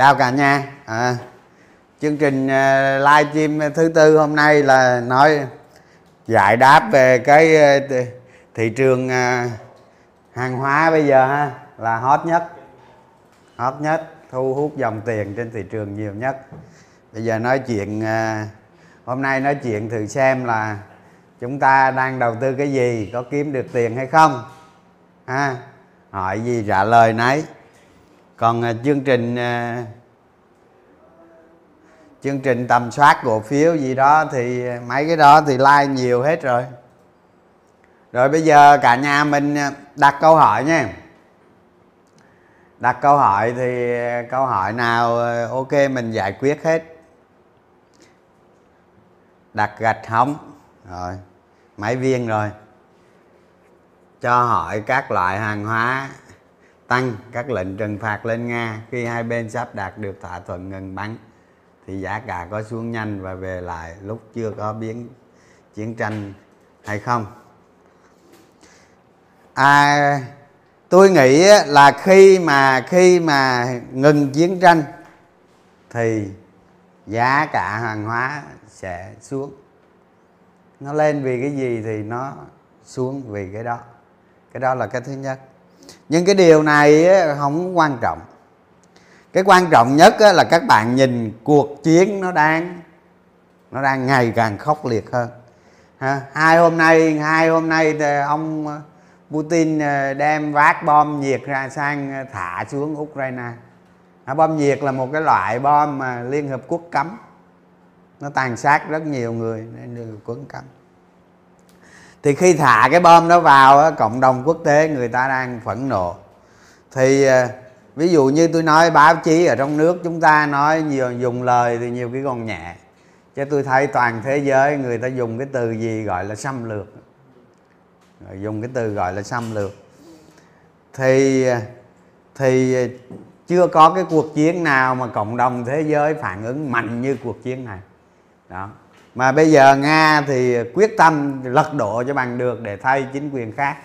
chào cả nhà. À, chương trình à, live stream thứ tư hôm nay là nói giải đáp về cái à, thị trường à, hàng hóa bây giờ ha là hot nhất. Hot nhất thu hút dòng tiền trên thị trường nhiều nhất. Bây giờ nói chuyện hôm nay nói chuyện thử xem là chúng ta đang đầu tư cái gì có kiếm được tiền hay không? Ha hỏi gì trả lời nấy còn uh, chương trình uh, chương trình tầm soát cổ phiếu gì đó thì à, mấy cái đó thì like nhiều hết rồi. Rồi bây giờ cả nhà mình đặt câu hỏi nha. Đặt câu hỏi thì câu hỏi nào ok mình giải quyết hết. Đặt gạch hóng. Rồi máy viên rồi. Cho hỏi các loại hàng hóa tăng các lệnh trừng phạt lên nga khi hai bên sắp đạt được thỏa thuận ngừng bắn. Thì giá cả có xuống nhanh và về lại lúc chưa có biến chiến tranh hay không? À, tôi nghĩ là khi mà khi mà ngừng chiến tranh thì giá cả hàng hóa sẽ xuống. Nó lên vì cái gì thì nó xuống vì cái đó. Cái đó là cái thứ nhất nhưng cái điều này không quan trọng. Cái quan trọng nhất là các bạn nhìn cuộc chiến nó đang nó đang ngày càng khốc liệt hơn. Ha. hai hôm nay, hai hôm nay ông ờ, Putin ờ, đem vác bom nhiệt ra sang ờ, thả xuống Ukraine. Bom nhiệt là một cái loại bom mà Liên Hợp Quốc cấm. Nó tàn sát rất nhiều người nên được cấm thì khi thả cái bom đó vào cộng đồng quốc tế người ta đang phẫn nộ. Thì ờ, ví dụ như tôi nói báo chí ở trong nước chúng ta nói nhiều, dùng lời thì nhiều cái còn nhẹ. Chứ tôi thấy toàn thế giới người ta dùng cái từ gì gọi là xâm lược. Rồi dùng cái từ gọi là xâm lược. Thì ờ, thì ờ, chưa có cái cuộc chiến nào mà cộng đồng thế giới phản ứng mạnh như cuộc chiến này. Đó mà bây giờ nga thì quyết tâm lật đổ cho bằng được để thay chính quyền khác.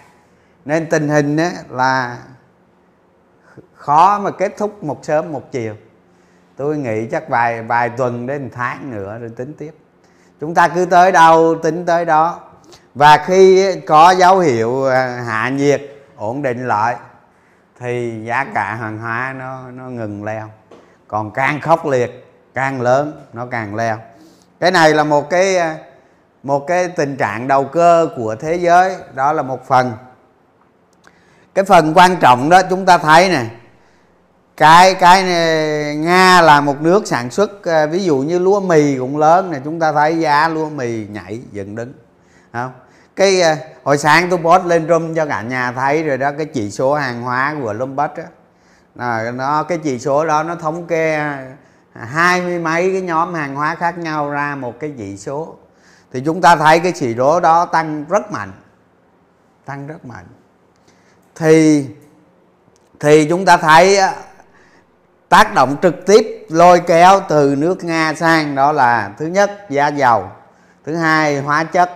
Nên tình hình là khó mà kết thúc một sớm một chiều. Tôi nghĩ chắc vài vài tuần đến tháng nữa rồi tính tiếp. Chúng ta cứ tới đâu, tính tới đó. Và khi có dấu hiệu à, hạ nhiệt, ổn định lại, thì giá cả hàng hóa nó nó ngừng leo. Còn càng khốc liệt, càng lớn, nó càng leo cái này là một cái à, một cái tình trạng đầu cơ của thế giới. Đó là một phần. Cái phần quan trọng đó chúng ta thấy nè, cái cái à, nga là một nước sản xuất à, ví dụ như lúa mì cũng lớn này chúng ta thấy giá lúa mì nhảy dựng đứng không? Cái hồi sáng tôi post lên room cho cả nhà thấy rồi đó, cái chỉ số hàng hóa của Lombard đó là nó, cái chỉ số đó nó thống kê hai mươi mấy cái nhóm hàng hóa khác nhau ra một cái chỉ số. Thì chúng ta thấy cái chỉ số đó tăng rất mạnh tăng rất mạnh. Thì thì chúng ta thấy tác động trực tiếp lôi kéo từ nước nga sang đó là thứ nhất giá dầu. Thứ hai hóa chất.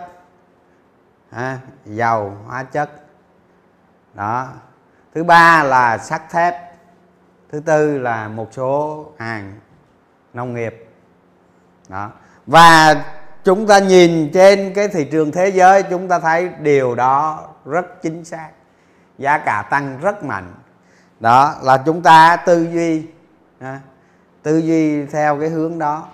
À, dầu hóa chất. Đó. Thứ ba là sắt thép. Thứ tư là một số hàng nông nghiệp. Đó. Và chúng ta nhìn trên cái thị trường thế giới chúng ta thấy điều đó rất chính xác. Giá cả tăng rất mạnh. Đó là chúng ta tư duy à, tư duy theo cái hướng đó.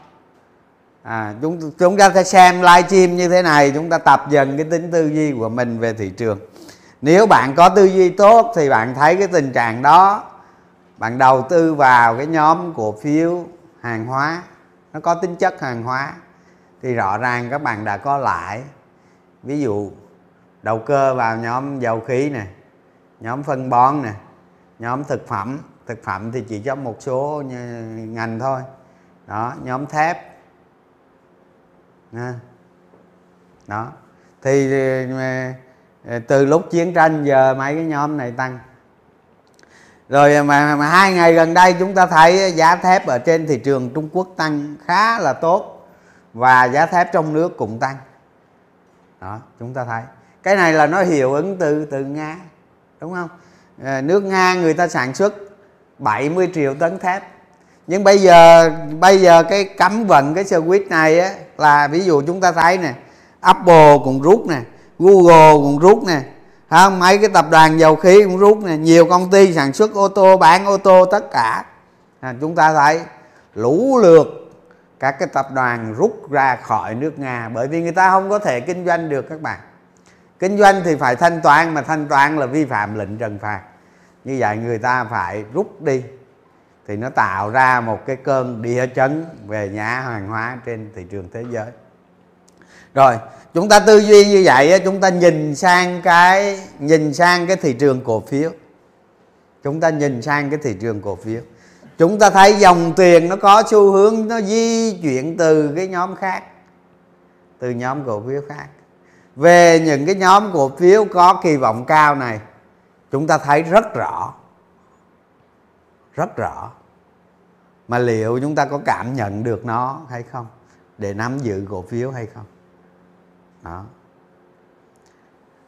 À, chúng chúng ta sẽ xem livestream như thế này chúng ta tập dần cái tính tư duy của mình về thị trường. Nếu bạn có tư duy tốt thì bạn thấy cái tình trạng đó. Bạn đầu tư vào cái nhóm cổ phiếu hàng hóa, nó có tính chất hàng hóa, thì rõ ràng các bạn đã có lãi. Ví dụ, đầu cơ vào nhóm dầu khí nè, nhóm phân bón nè, nhóm thực phẩm. Thực phẩm thì chỉ có một số ngành thôi. Đó, nhóm thép. Đó. Thì ờ, từ lúc chiến tranh giờ mấy cái nhóm này tăng rồi mà, mà hai ngày gần đây chúng ta thấy giá thép ở trên thị trường Trung Quốc tăng khá là tốt và giá thép trong nước cũng tăng. Đó chúng ta thấy. Cái này là nó hiệu ứng từ từ Nga đúng không? À, nước Nga người ta sản xuất 70 triệu tấn thép. Nhưng bây giờ bây giờ cái cấm vận cái switch này á là ví dụ chúng ta thấy nè Apple cũng rút nè Google cũng rút nè không mấy cái tập đoàn dầu khí cũng rút nè. Nhiều công ty sản xuất ô tô bán ô tô tất cả. À, chúng ta thấy lũ lượt các cái tập đoàn rút ra khỏi nước nga. Bởi vì người ta không có thể kinh doanh được các bạn. Kinh doanh thì phải thanh toán mà thanh toán là vi phạm lệnh trừng phạt. Như vậy người ta phải rút đi. Thì nó tạo ra một cái cơn địa chấn về nhà hàng hóa trên thị trường thế giới. Rồi chúng ta tư duy như vậy chúng ta nhìn sang cái, nhìn sang cái thị trường cổ phiếu. Chúng ta nhìn sang cái thị trường cổ phiếu. Chúng ta thấy dòng tiền nó có xu hướng nó di chuyển từ cái nhóm khác, từ nhóm cổ phiếu khác. Về những cái nhóm cổ phiếu có kỳ vọng cao này, chúng ta thấy rất rõ rất rõ. Mà liệu chúng ta có cảm nhận được nó hay không? Để nắm giữ cổ phiếu hay không? Đó.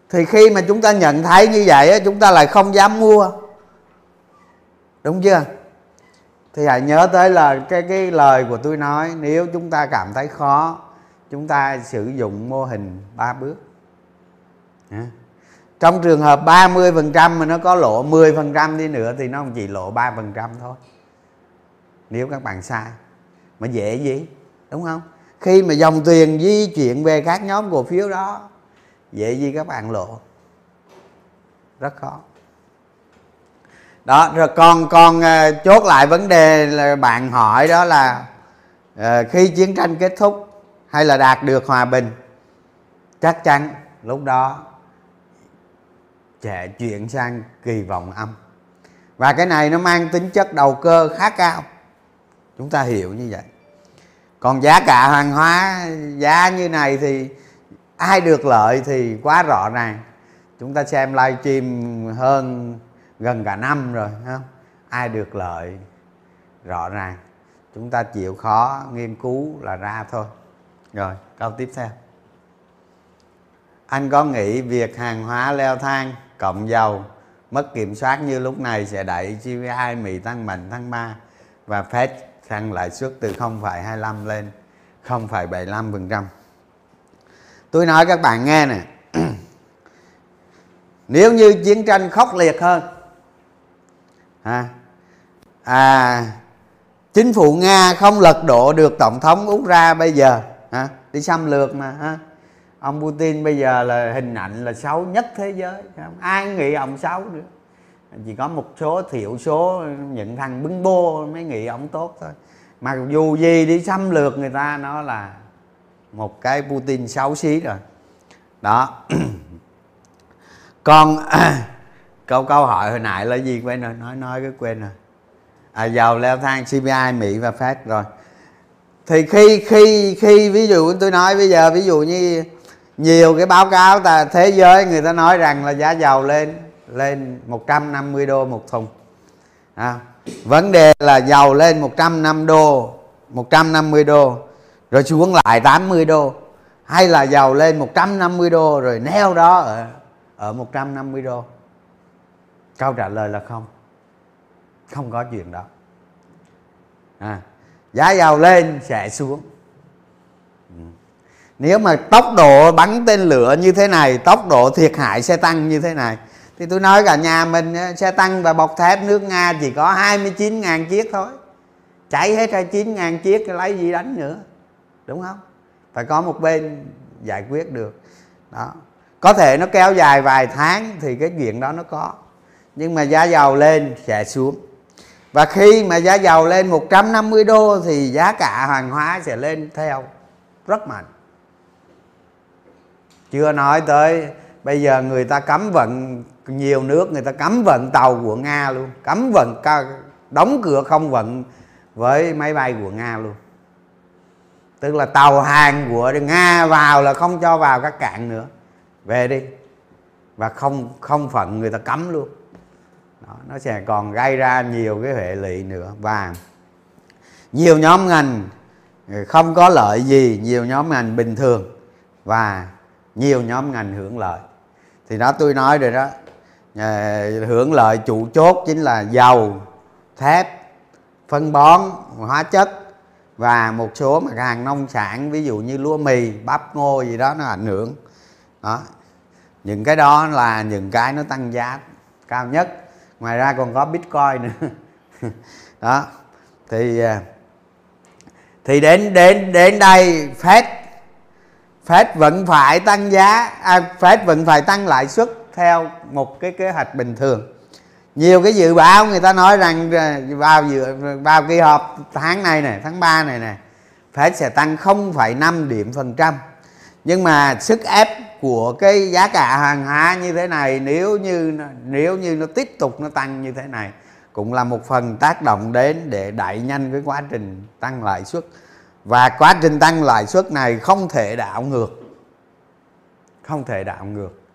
Thì khi mà chúng ta nhận thấy như vậy chúng ta lại không dám mua. Đúng chưa? Thì hãy nhớ tới là cái cái lời của tôi nói, nếu chúng ta cảm thấy khó, chúng ta sử dụng mô hình ba bước. Trong trường hợp 30% mà nó có lộ 10% đi nữa thì nó chỉ lộ 3% thôi. Nếu các bạn sai, mà dễ gì? Đúng không? Khi mà dòng tiền di chuyển về các nhóm cổ phiếu đó, dễ gì các bạn lộ. Rất khó. Đó, rồi còn còn ờ, chốt lại vấn đề là bạn hỏi đó là ờ, khi chiến tranh kết thúc hay là đạt được hòa bình, chắc chắn lúc đó sẽ chuyển sang kỳ vọng âm. Và cái này nó mang tính chất đầu cơ khá cao. Chúng ta hiểu như vậy còn giá cả hàng hóa, giá như này thì ai được lợi thì quá rõ ràng. Chúng ta xem livestream hơn gần cả năm rồi không? Ai được lợi, rõ ràng. Chúng ta chịu khó nghiên cứu là ra thôi. Rồi, câu tiếp theo. Anh có nghĩ việc hàng hóa leo thang, cộng dầu, mất kiểm soát như lúc này sẽ đẩy CPI Mỹ tăng mạnh tháng 3 và Fed tăng lãi suất từ 0,25 lên 0,75%. Tôi nói các bạn nghe nè. Nếu như chiến tranh khốc liệt hơn à, à chính phủ Nga không lật đổ được tổng thống Ukraine bây giờ à, đi xâm lược mà ha ông Putin bây giờ là hình ảnh là xấu nhất thế giới ai nghĩ ông xấu nữa chỉ có một số thiểu số, những thằng bưng bô mới nghĩ ông tốt thôi. Mà dù gì đi xâm lược người ta, nó là một cái Putin xấu xí rồi. Đó. Còn câu câu hỏi hồi nãy là gì quên rồi? Nói nói cái quên rồi. À dầu leo thang CPI Mỹ và Fed rồi. Thì khi khi khi ví dụ tôi nói bây giờ, ví dụ như nhiều cái báo cáo ta thế giới người ta nói rằng là giá dầu lên lên 150 đô một thùng. À, vấn đề là dầu lên 105 đô 150 đô rồi xuống lại 80 đô hay là dầu lên 150 đô rồi neo đó ở, ở 150 đô. Câu trả lời là không. Không có chuyện đó. À, giá dầu lên sẽ xuống. Ừ. Nếu mà tốc độ bắn tên lửa như thế này tốc độ thiệt hại sẽ tăng như thế này thì tôi nói cả nhà mình ờ, xe tăng và bọc thép nước nga chỉ có 29.000 chiếc thôi. Cháy hết ra 9.000 chiếc lấy gì đánh nữa, đúng không? Phải có một bên giải quyết được. Đó. Có thể nó kéo dài vài tháng thì cái chuyện đó nó có. Nhưng mà giá dầu lên sẽ xuống. Và khi mà giá dầu lên 150 đô thì giá cả hàng hóa sẽ lên theo, rất mạnh. Chưa nói tới, bây giờ người ta cấm vận nhiều nước người ta cấm vận tàu của nga luôn cấm vận đóng cửa không vận với máy bay của nga luôn. Tức là tàu hàng của nga vào là không cho vào các cảng nữa. Về đi. Và không không phận người ta cấm luôn. Đó, nó sẽ còn gây ra nhiều cái hệ lụy nữa. Và nhiều nhóm ngành ừ, không có lợi gì nhiều nhóm ngành bình thường và nhiều nhóm ngành hưởng lợi. Thì đó tôi nói rồi đó. Ờ, hưởng lợi chủ chốt chính là dầu thép phân bón hóa chất và một số mặt hàng nông sản ví dụ như lúa mì bắp ngô gì đó nó ảnh hưởng. Đó. Những cái đó là những cái nó tăng giá cao nhất. Ngoài ra còn có bitcoin nữa. Đó. Thì ờ, thì đến đến đến đây Fed Fed vẫn phải tăng giá à, Fed vẫn phải tăng lãi suất theo một cái kế hoạch bình thường. Nhiều cái dự báo người ta nói rằng à, vào dự vào kỳ họp tháng này này tháng 3 này này phải sẽ tăng 0,5 điểm phần trăm. Nhưng mà sức ép của cái giá cả hàng hóa như thế này nếu như nếu như nó tiếp tục nó tăng như thế này cũng là một phần tác động đến để đẩy nhanh cái quá trình tăng lãi suất. Và quá trình tăng lãi suất này không thể đảo ngược không thể đảo ngược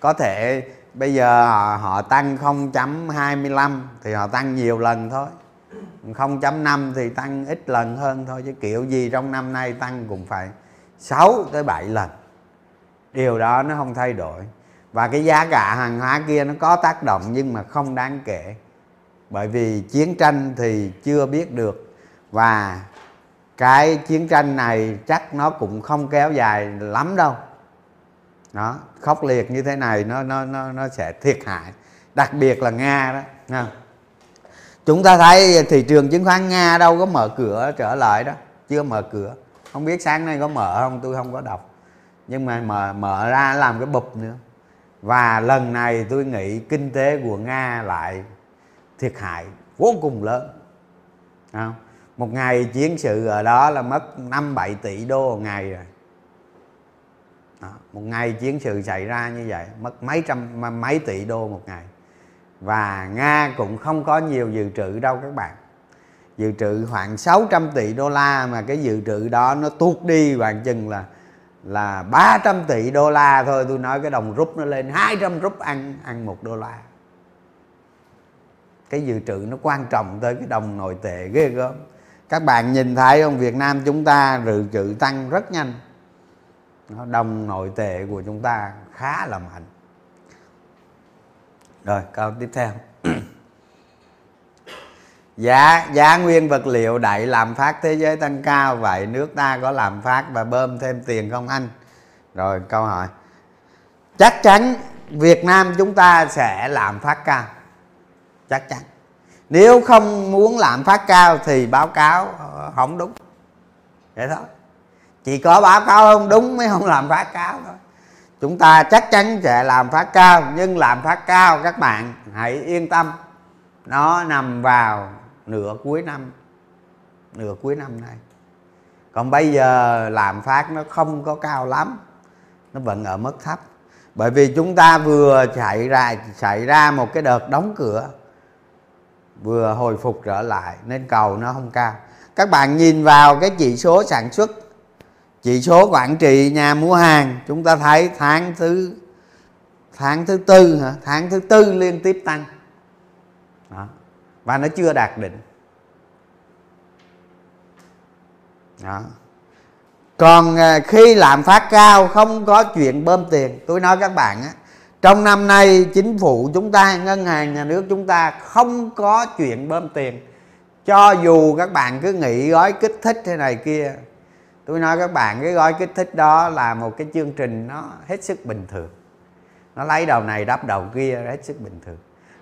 có thể bây giờ họ, họ tăng 0.25 thì họ tăng nhiều lần thôi. 0.5 thì tăng ít lần hơn thôi chứ kiểu gì trong năm nay tăng cũng phải 6 tới 7 lần. Điều đó nó không thay đổi. Và cái giá cả hàng hóa kia nó có tác động nhưng mà không đáng kể. Bởi vì chiến tranh thì chưa biết được. Và cái chiến tranh này chắc nó cũng không kéo dài lắm đâu đó, khốc liệt như thế này nó nó nó nó sẽ thiệt hại. Đặc biệt là nga đó, nha. Chúng ta thấy thị trường chứng khoán nga đâu có mở cửa trở lại đó, chưa mở cửa. Không biết sáng nay có mở không, tôi không có đọc. Nhưng mà mở mở ra làm cái bụp nữa. Và lần này tôi nghĩ kinh tế của nga lại thiệt hại vô cùng lớn. Không? một ngày chiến sự ở đó là mất 5 7 tỷ đô một ngày rồi đó. một ngày chiến sự xảy ra như vậy, mất mấy trăm mấy tỷ đô một ngày. Và nga cũng không có nhiều dự trữ đâu các bạn. Dự trữ khoảng 600 tỷ đô la mà cái dự trữ đó nó tuột đi, bạn chừng là là 300 tỷ đô la thôi. Tôi nói cái đồng rút nó lên 200 rút ăn ăn một đô la. Cái dự trữ nó quan trọng tới cái đồng nội tệ ghê gớm. Các bạn nhìn thấy không? Việt Nam chúng ta dự trữ tăng rất nhanh nó đồng nội tệ của chúng ta khá là mạnh. Rồi, câu tiếp theo. Giá giá nguyên vật liệu đẩy làm phát thế giới tăng cao, vậy nước ta có làm phát và bơm thêm tiền không anh? Rồi, câu hỏi. Chắc chắn Việt Nam chúng ta sẽ làm phát cao. Chắc chắn. Nếu không muốn làm phát cao thì báo cáo ờ, không đúng. Vậy thôi chỉ có báo cáo không đúng mới không làm phát cao thôi. Chúng ta chắc chắn sẽ làm phát cao nhưng làm phát cao các bạn hãy yên tâm. Nó nằm vào nửa cuối năm, nửa cuối năm này còn bây giờ làm phát nó không có cao lắm, nó vẫn ở mức thấp. Bởi vì chúng ta vừa chạy ra xảy ra một cái đợt đóng cửa, vừa hồi phục trở lại, nên cầu nó không cao. Các bạn nhìn vào cái chỉ số sản xuất chỉ số quản trị nhà mua hàng, chúng ta thấy tháng thứ tháng thứ tư hả? Tháng thứ tư liên tiếp tăng. Đó. và nó chưa đạt đỉnh. Đó. còn à, khi lạm phát cao, không có chuyện bơm tiền. Tôi nói các bạn á, trong năm nay chính phủ chúng ta, ngân hàng nhà nước chúng ta không có chuyện bơm tiền. Cho dù các bạn cứ nghĩ gói kích thích thế này kia tôi nói các bạn, cái gói kích thích đó là một cái chương trình nó hết sức bình thường. Nó lấy đầu này đắp đầu kia hết sức bình thường.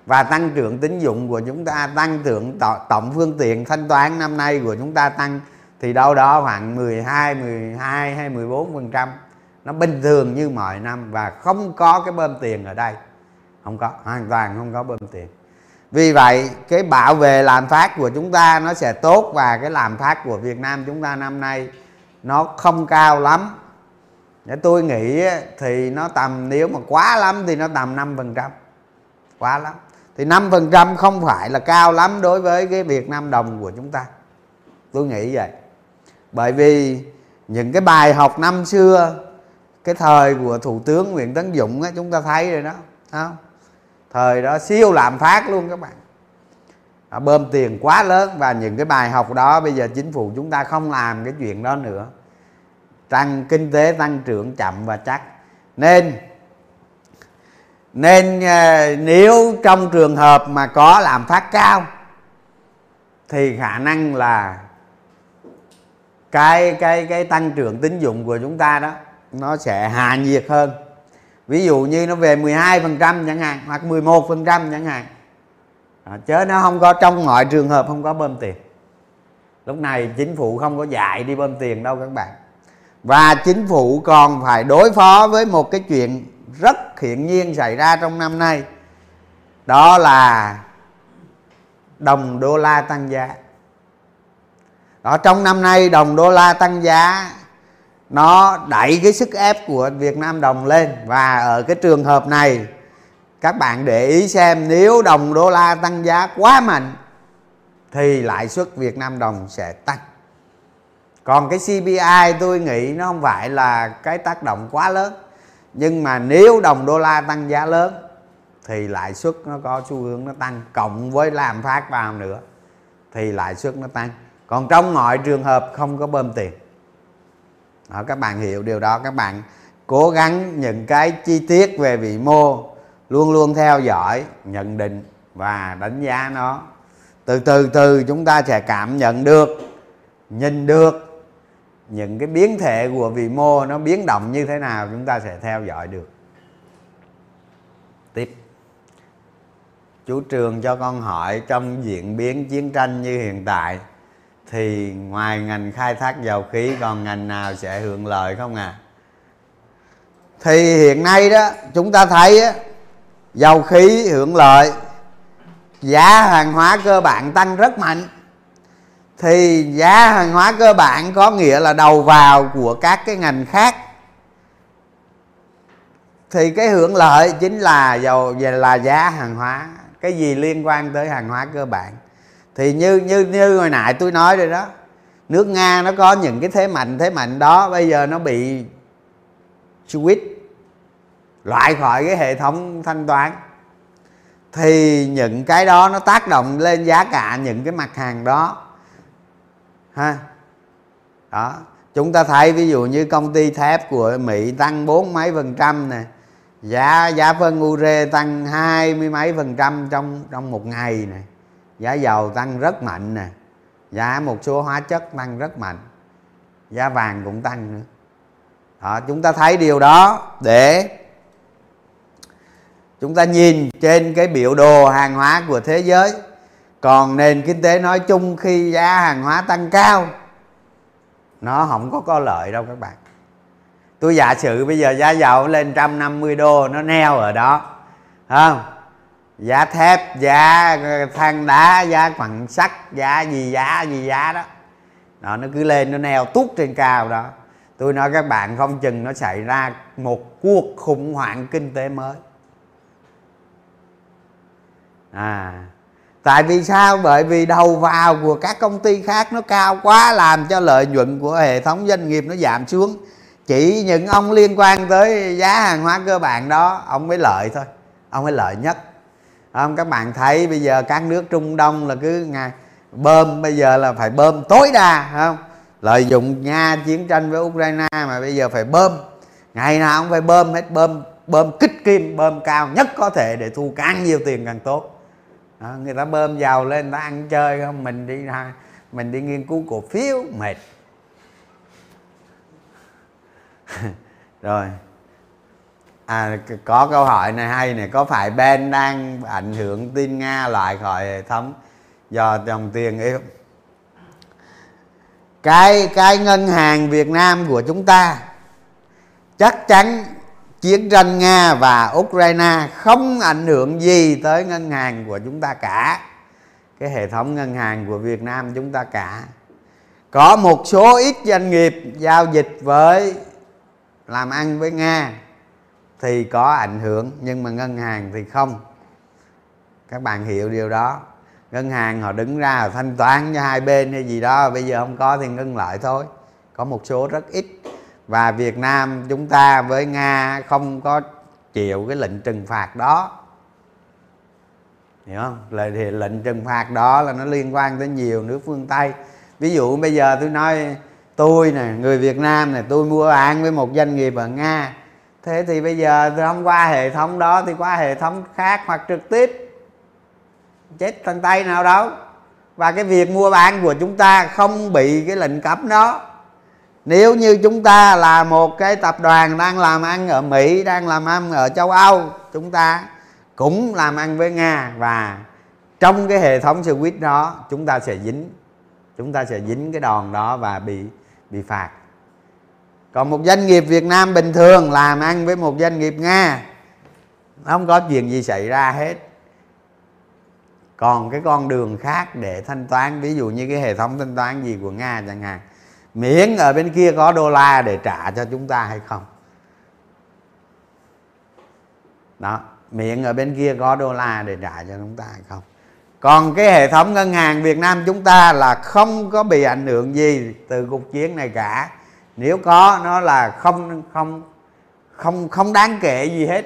Và tăng trưởng tín dụng của chúng ta, tăng trưởng tổng phương tiện thanh toán năm nay của chúng ta tăng thì đâu đó khoảng 12 12 hay 14 phần trăm. Nó bình thường như mọi năm và không có cái bơm tiền ở đây. Không có, hoàn toàn không có bơm tiền. Vì vậy, cái bảo vệ làm phát của chúng ta nó sẽ tốt và cái làm phát của Việt Nam chúng ta năm nay nó không cao lắm. Để tôi nghĩ thì nó tầm nếu mà quá lắm thì nó tầm 5 phần trăm. Quá lắm. Thì 5 phần trăm không phải là cao lắm đối với cái Việt Nam đồng của chúng ta. Tôi nghĩ vậy. Bởi vì những cái bài học năm xưa cái thời của thủ tướng Nguyễn Tấn Dũng á, chúng ta thấy rồi đó không? Thời đó siêu lạm phát luôn các bạn. À, bơm tiền quá lớn và những cái bài học đó bây giờ chính phủ chúng ta không làm cái chuyện đó nữa. Tăng kinh tế, tăng trưởng chậm và chắc. Nên nên à, nếu trong trường hợp mà có làm phát cao, thì khả năng là cái cái cái tăng trưởng tín dụng của chúng ta đó, nó sẽ hạ nhiệt hơn. Ví dụ như nó về 12% chẳng hạn, hoặc 11% chẳng hạn à, chớ nó không có trong mọi trường hợp không có bơm tiền. Lúc này chính phủ không có dạy đi bơm tiền đâu các bạn. Và chính phủ còn phải đối phó với một cái chuyện rất hiển nhiên xảy ra trong năm nay. Đó là đồng đô la tăng giá. Đó trong năm nay đồng đô la tăng giá nó đẩy cái sức ép của Việt Nam đồng lên. Và ở cái trường hợp này các bạn để ý xem nếu đồng đô la tăng giá quá mạnh thì lãi suất Việt Nam đồng sẽ tăng. Còn cái CPI tôi nghĩ nó không phải là cái tác động quá lớn. Nhưng mà nếu đồng đô la tăng giá lớn thì lãi suất nó có xu hướng nó tăng. Cộng với làm phát vào nữa thì lãi suất nó tăng. Còn trong mọi trường hợp không có bơm tiền. Đó, các bạn hiểu điều đó. Các bạn cố gắng những cái chi tiết về vị mô luôn luôn theo dõi nhận định và đánh giá nó. Từ từ từ chúng ta sẽ cảm nhận được nhìn được những cái biến thể của vị mô nó biến động như thế nào chúng ta sẽ theo dõi được. Tiếp. Chú trường cho con hỏi trong diễn biến chiến tranh như hiện tại thì ngoài ngành khai thác dầu khí còn ngành nào sẽ hưởng lợi không à thì hiện nay đó chúng ta thấy á, dầu khí hưởng lợi, giá hàng hóa cơ bản tăng rất mạnh. Thì giá hàng hóa cơ bản có nghĩa là đầu vào của các cái ngành khác. Thì cái hưởng lợi chính là dầu, là giá hàng hóa, cái gì liên quan tới hàng hóa cơ bản. Thì như như như hồi nãy tôi nói rồi đó, nước nga nó có những cái thế mạnh thế mạnh đó, bây giờ nó bị switch loại khỏi cái hệ thống thanh toán thì những cái đó nó tác động lên giá cả những cái mặt hàng đó ha. Đó chúng ta thấy ví dụ như công ty thép của mỹ tăng bốn mấy phần trăm nè giá giá phân ure tăng hai mươi mấy phần trăm trong trong một ngày này giá dầu tăng rất mạnh nè giá một số hóa chất tăng rất mạnh giá vàng cũng tăng nữa. Đó, chúng ta thấy điều đó để chúng ta nhìn trên cái biểu đồ hàng hóa của thế giới. Còn nền kinh tế nói chung khi giá hàng hóa tăng cao, nó không có có lợi đâu các bạn. Tôi giả sử bây giờ giá dầu lên 150 đô, nó neo ở đó không? Giá thép, giá than đá, giá quặng sắt, giá gì giá gì giá đó. Đó nó cứ lên, nó neo tút trên cao đó. Tôi nói các bạn không chừng nó xảy ra một cuộc khủng hoảng kinh tế mới à tại vì sao? Bởi vì đầu vào của các công ty khác nó cao quá làm cho lợi nhuận của hệ thống doanh nghiệp nó giảm xuống. Chỉ những ông liên quan tới giá hàng hóa cơ bản đó, ông mới lợi thôi, ông mới lợi nhất. Không, các bạn thấy bây giờ các nước trung đông là cứ ngày bơm, bây giờ là phải bơm tối đa không? Lợi dụng nga chiến tranh với ukraine mà bây giờ phải bơm. Ngày nào cũng phải bơm hết, bơm bơm kích kim, bơm cao nhất có thể để thu càng nhiều tiền càng tốt đó, người ta bơm giàu lên người ta ăn chơi không? Mình đi ra mình đi nghiên cứu cổ phiếu mệt. Rồi. À có câu hỏi này hay này có phải Ben đang ảnh hưởng tin Nga loại khỏi hệ thống do dòng tiền yếu cái cái ngân hàng Việt Nam của chúng ta chắc chắn chiến tranh Nga và Ukraine không ảnh hưởng gì tới ngân hàng của chúng ta cả. Cái hệ thống ngân hàng của Việt Nam chúng ta cả. Có một số ít doanh nghiệp giao dịch với, làm ăn với Nga thì có ảnh hưởng, nhưng mà ngân hàng thì không. Các bạn hiểu điều đó. Ngân hàng họ đứng ra họ thanh toán cho hai bên hay gì đó, bây giờ không có thì ngưng lại thôi. Có một số rất ít và Việt Nam chúng ta với Nga không có chịu cái lệnh trừng phạt đó. Hiểu không? Là thì lệnh trừng phạt đó là nó liên quan tới nhiều nước phương Tây. Ví dụ bây giờ tôi nói, tôi nè, người Việt Nam này tôi mua ăn với một doanh nghiệp ở Nga. Thế thì bây giờ không qua hệ thống đó thì qua hệ thống khác hoặc trực tiếp. Chết thằng tay nào đâu. Và cái việc mua bán của chúng ta không bị cái lệnh cấm đó nếu như chúng ta là một cái tập đoàn đang làm ăn ở mỹ, đang làm ăn ở châu âu, chúng ta cũng làm ăn với nga và trong cái hệ thống SWIFT đó, chúng ta sẽ dính, chúng ta sẽ dính cái đòn đó và bị bị phạt. Còn một doanh nghiệp việt nam bình thường làm ăn với một doanh nghiệp nga, không có chuyện gì xảy ra hết. Còn cái con đường khác để thanh toán, ví dụ như cái hệ thống thanh toán gì của nga chẳng hạn miễn ở bên kia có đô la để trả cho chúng ta hay không. Đó miễn ở bên kia có đô la để trả cho chúng ta hay không. Còn cái hệ thống ngân hàng Việt Nam chúng ta là không có bị ảnh hưởng gì từ cuộc chiến này cả. Nếu có nó là không không không không đáng kể gì hết.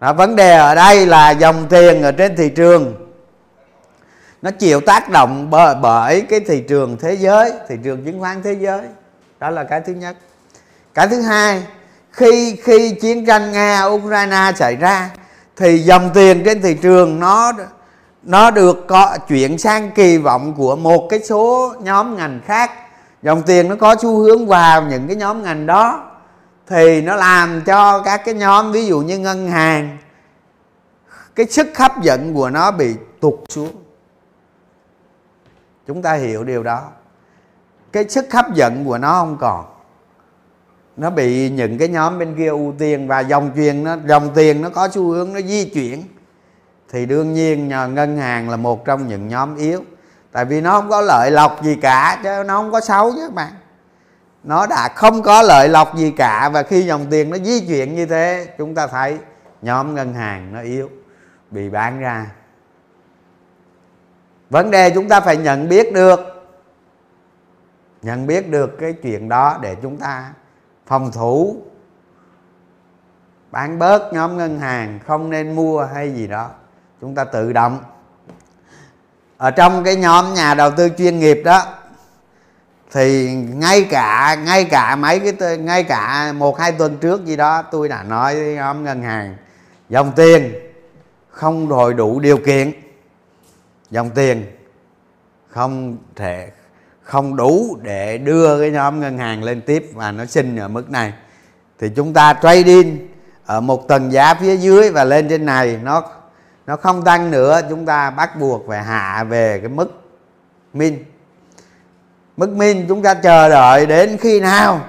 Đó, vấn đề ở đây là dòng tiền ở trên thị trường nó chịu tác động bởi, bởi cái thị trường thế giới thị trường chứng khoán thế giới. Đó là cái thứ nhất. Cái thứ hai khi khi chiến tranh nga ukraine xảy ra thì dòng tiền trên thị trường nó nó được có chuyển sang kỳ vọng của một cái số nhóm ngành khác. Dòng tiền nó có xu hướng vào những cái nhóm ngành đó thì nó làm cho các cái nhóm ví dụ như ngân hàng cái sức hấp dẫn của nó bị tụt xuống chúng ta hiểu điều đó. Cái sức hấp dẫn của nó không còn. Nó bị những cái nhóm bên kia ưu tiên và dòng tiền nó, dòng tiền nó có xu hướng nó di chuyển. Thì đương nhiên nhờ ngân hàng là một trong những nhóm yếu. Tại vì nó không có lợi lộc gì cả, chứ nó không có xấu chứ các bạn. Nó đã không có lợi lộc gì cả và khi dòng tiền nó di chuyển như thế, chúng ta thấy nhóm ngân hàng nó yếu, bị bán ra vấn đề chúng ta phải nhận biết được, nhận biết được cái chuyện đó để chúng ta phòng thủ. Bán bớt nhóm ngân hàng, không nên mua hay gì đó. Chúng ta tự động. Ở trong cái nhóm nhà đầu tư chuyên nghiệp đó, thì ngay cả ngay cả mấy cái ngay cả một, hai tuần trước gì đó, tôi đã nói với nhóm ngân hàng, dòng tiền không đòi đủ điều kiện dòng tiền không thể, không đủ để đưa cái nhóm ngân hàng lên tiếp và nó sinh ở mức này. Thì chúng ta trading ở một tầng giá phía dưới và lên trên này, nó nó không tăng nữa, chúng ta bắt buộc phải hạ về cái mức min. Mức min chúng ta chờ đợi đến khi nào?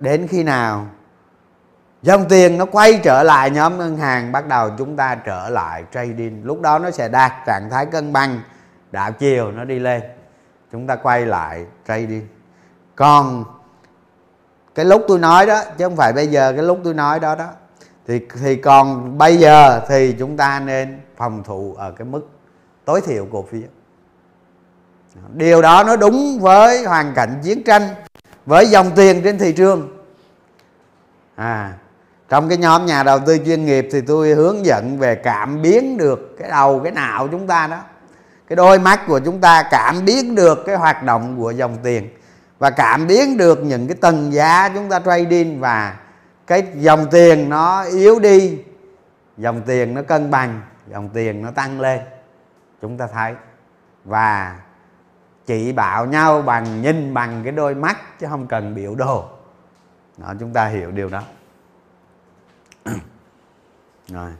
Đến khi nào? Dòng tiền nó quay trở lại, nhóm ngân hàng bắt đầu chúng ta trở lại trading. Lúc đó nó sẽ đạt trạng thái cân bằng. Đảo chiều nó đi lên. Chúng ta quay lại trading. Còn cái lúc tôi nói đó, chứ không phải bây giờ, cái lúc tôi nói đó đó, thì thì còn bây giờ thì chúng ta nên phòng thủ ở cái mức tối thiểu cổ phiếu. Điều đó nó đúng với hoàn cảnh chiến tranh, với dòng tiền trên thị trường. À trong cái nhóm nhà đầu tư chuyên nghiệp thì tôi hướng dẫn về cảm biến được cái đầu, cái não chúng ta đó. Cái đôi mắt của chúng ta cảm biến được cái hoạt động của dòng tiền và cảm biến được những cái tầng giá chúng ta trading và cái dòng tiền nó yếu đi, dòng tiền nó cân bằng, dòng tiền nó tăng lên. Chúng ta thấy. Và chỉ bảo nhau bằng nhìn bằng cái đôi mắt chứ không cần biểu đồ. Đó, chúng ta hiểu điều đó rồi.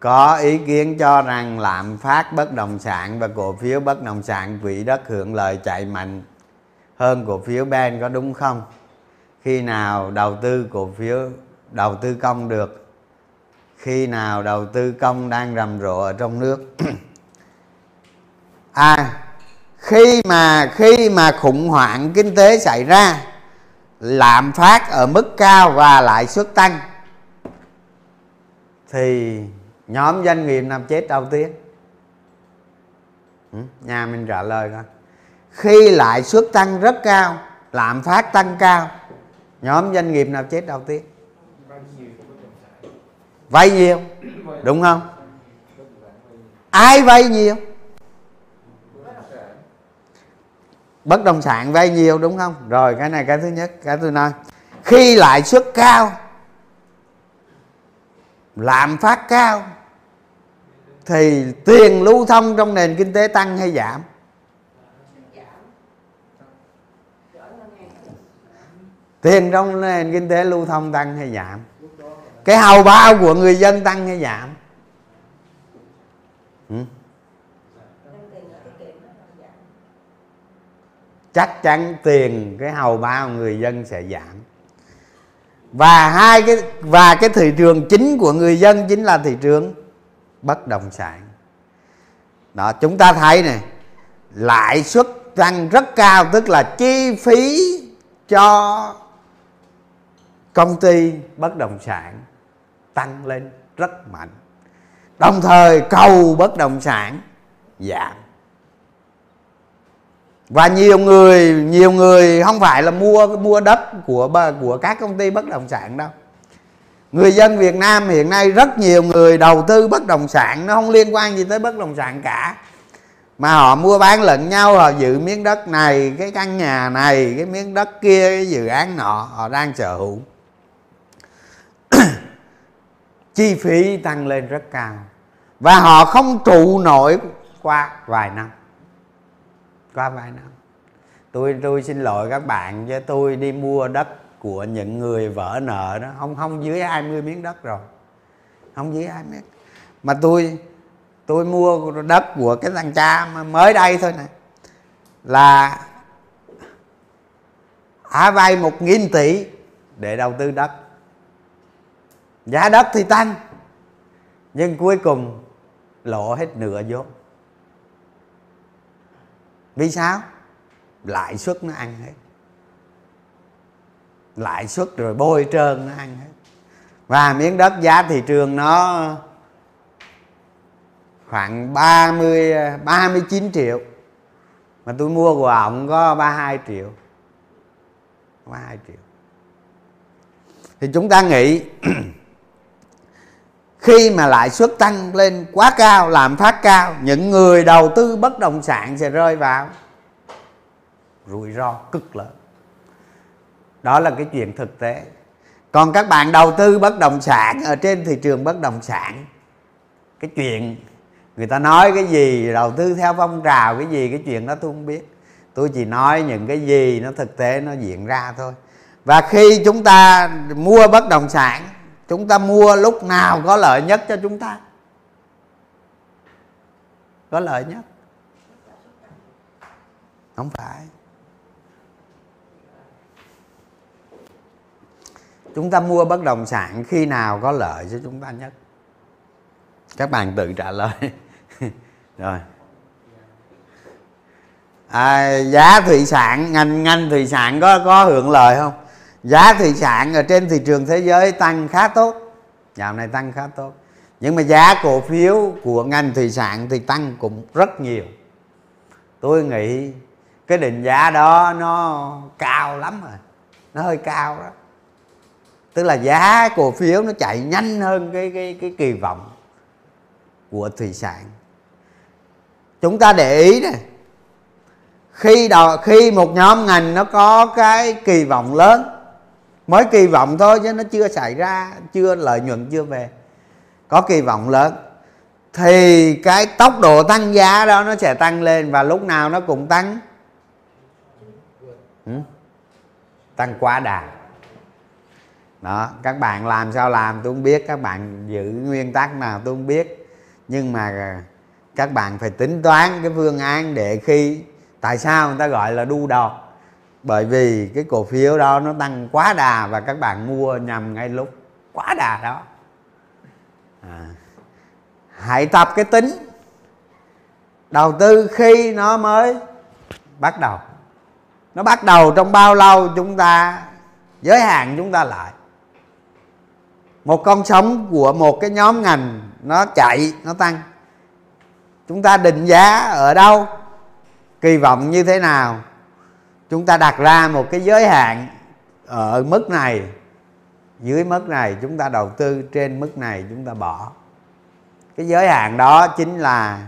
Có ý kiến cho rằng lạm phát bất động sản và cổ phiếu bất động sản quỹ đất hưởng lợi chạy mạnh. Hơn cổ phiếu ben có đúng không? Khi nào đầu tư cổ phiếu, đầu tư công được? Khi nào đầu tư công đang rầm rộ ở trong nước? À khi mà khi mà khủng hoảng kinh tế xảy ra, lạm phát ở mức cao và lãi suất tăng thì nhóm doanh nghiệp nào chết đầu tiên? Ừ, nhà mình trả lời coi. Khi lãi suất tăng rất cao lạm phát tăng cao nhóm doanh nghiệp nào chết đầu tiên? Vay nhiều đúng không? Ai vay nhiều? Bất động sản vay nhiều đúng không? Rồi cái này cái thứ nhất cái tôi nói khi lãi suất cao lạm phát cao, thì tiền lưu thông trong nền kinh tế tăng hay giảm? Tiền trong nền kinh tế lưu thông tăng hay giảm? Cái hầu bao của người dân tăng hay giảm? Ừ? chắc chắn tiền, cái hầu bao người dân sẽ giảm và hai cái, và cái thị trường chính của người dân chính là thị trường bất động sản. Đó, chúng ta thấy này lãi suất tăng rất cao, tức là chi phí cho công ty bất động sản tăng lên rất mạnh. Đồng thời cầu bất động sản giảm và nhiều người nhiều người không phải là mua mua đất của của các công ty bất động sản đâu. Người dân Việt Nam hiện nay rất nhiều người đầu tư bất động sản, nó không liên quan gì tới bất động sản cả. Mà họ mua bán lẫn nhau, họ giữ miếng đất này, cái căn nhà này, cái miếng đất kia, cái dự án nọ, họ đang sở hữu. Chi phí tăng lên rất cao. Và họ không trụ nổi qua vài năm qua vài năm. Tôi tôi xin lỗi các bạn cho tôi đi mua đất của những người vỡ nợ đó. Không không dưới 20 miếng đất rồi. Không dưới 20 miếng. Mà tôi tôi mua đất của cái thằng cha mà mới đây thôi nè. Là à vay một nghìn tỷ để đầu tư đất. Giá đất thì tăng, nhưng cuối cùng lộ hết nửa vốn vì sao? Lãi suất nó ăn hết. Lãi suất rồi bôi trơn nó ăn hết. Và miếng đất giá thị trường nó khoảng 30 39 triệu. Mà tôi mua của ông có 32 triệu. 32 triệu. Thì chúng ta nghĩ khi mà lãi suất tăng lên quá cao làm phát cao, những người đầu tư bất động sản sẽ rơi vào rủi ro cực lớn. Đó là cái chuyện thực tế. Còn các bạn đầu tư bất động sản ở trên thị trường bất động sản, cái chuyện người ta nói cái gì, đầu tư theo phong trào, cái gì, cái chuyện đó tôi không biết. Tôi chỉ nói những cái gì nó thực tế, nó diễn ra thôi. Và khi chúng ta mua bất động sản chúng ta mua lúc nào có lợi nhất cho chúng ta? Có lợi nhất? Không phải. Chúng ta mua bất động sản khi nào có lợi cho chúng ta nhất? Các bạn tự trả lời. Rồi. À, giá thủy sản ngành ngành thủy sản có có hưởng lợi không? Giá thủy sản ở trên thị trường thế giới tăng khá tốt. Dạo này tăng khá tốt. Nhưng mà giá cổ phiếu của ngành thủy sản thì tăng cũng rất nhiều. Tôi nghĩ cái định giá đó nó cao lắm rồi. Nó hơi cao đó. Tức là giá cổ phiếu nó chạy nhanh hơn cái cái cái kỳ vọng của thủy sản. Chúng ta để ý này khi đầu khi một nhóm ngành nó có cái kỳ vọng lớn mới kỳ vọng thôi chứ nó chưa xảy ra, chưa lợi nhuận chưa về. Có kỳ vọng lớn. Thì cái tốc độ tăng giá đó nó sẽ tăng lên và lúc nào nó cũng tăng. Ừ? tăng quá đà. Đó, các bạn làm sao làm tôi không biết, các bạn giữ nguyên tắc nào tôi không biết. Nhưng mà các bạn phải tính toán cái phương án để khi, tại sao người ta gọi là đu đọt bởi vì cái cổ phiếu đó nó tăng quá đà và các bạn mua nhầm ngay lúc quá đà đó. À. hãy tập cái tính đầu tư khi nó mới bắt đầu. Nó bắt đầu trong bao lâu chúng ta, giới hạn chúng ta lại. Một con sóng của một cái nhóm ngành nó chạy, nó tăng. Chúng ta định giá ở đâu, kỳ vọng như thế nào? Chúng ta đặt ra một cái giới hạn ở mức này. Dưới mức này chúng ta đầu tư, trên mức này chúng ta bỏ. Cái giới hạn đó chính là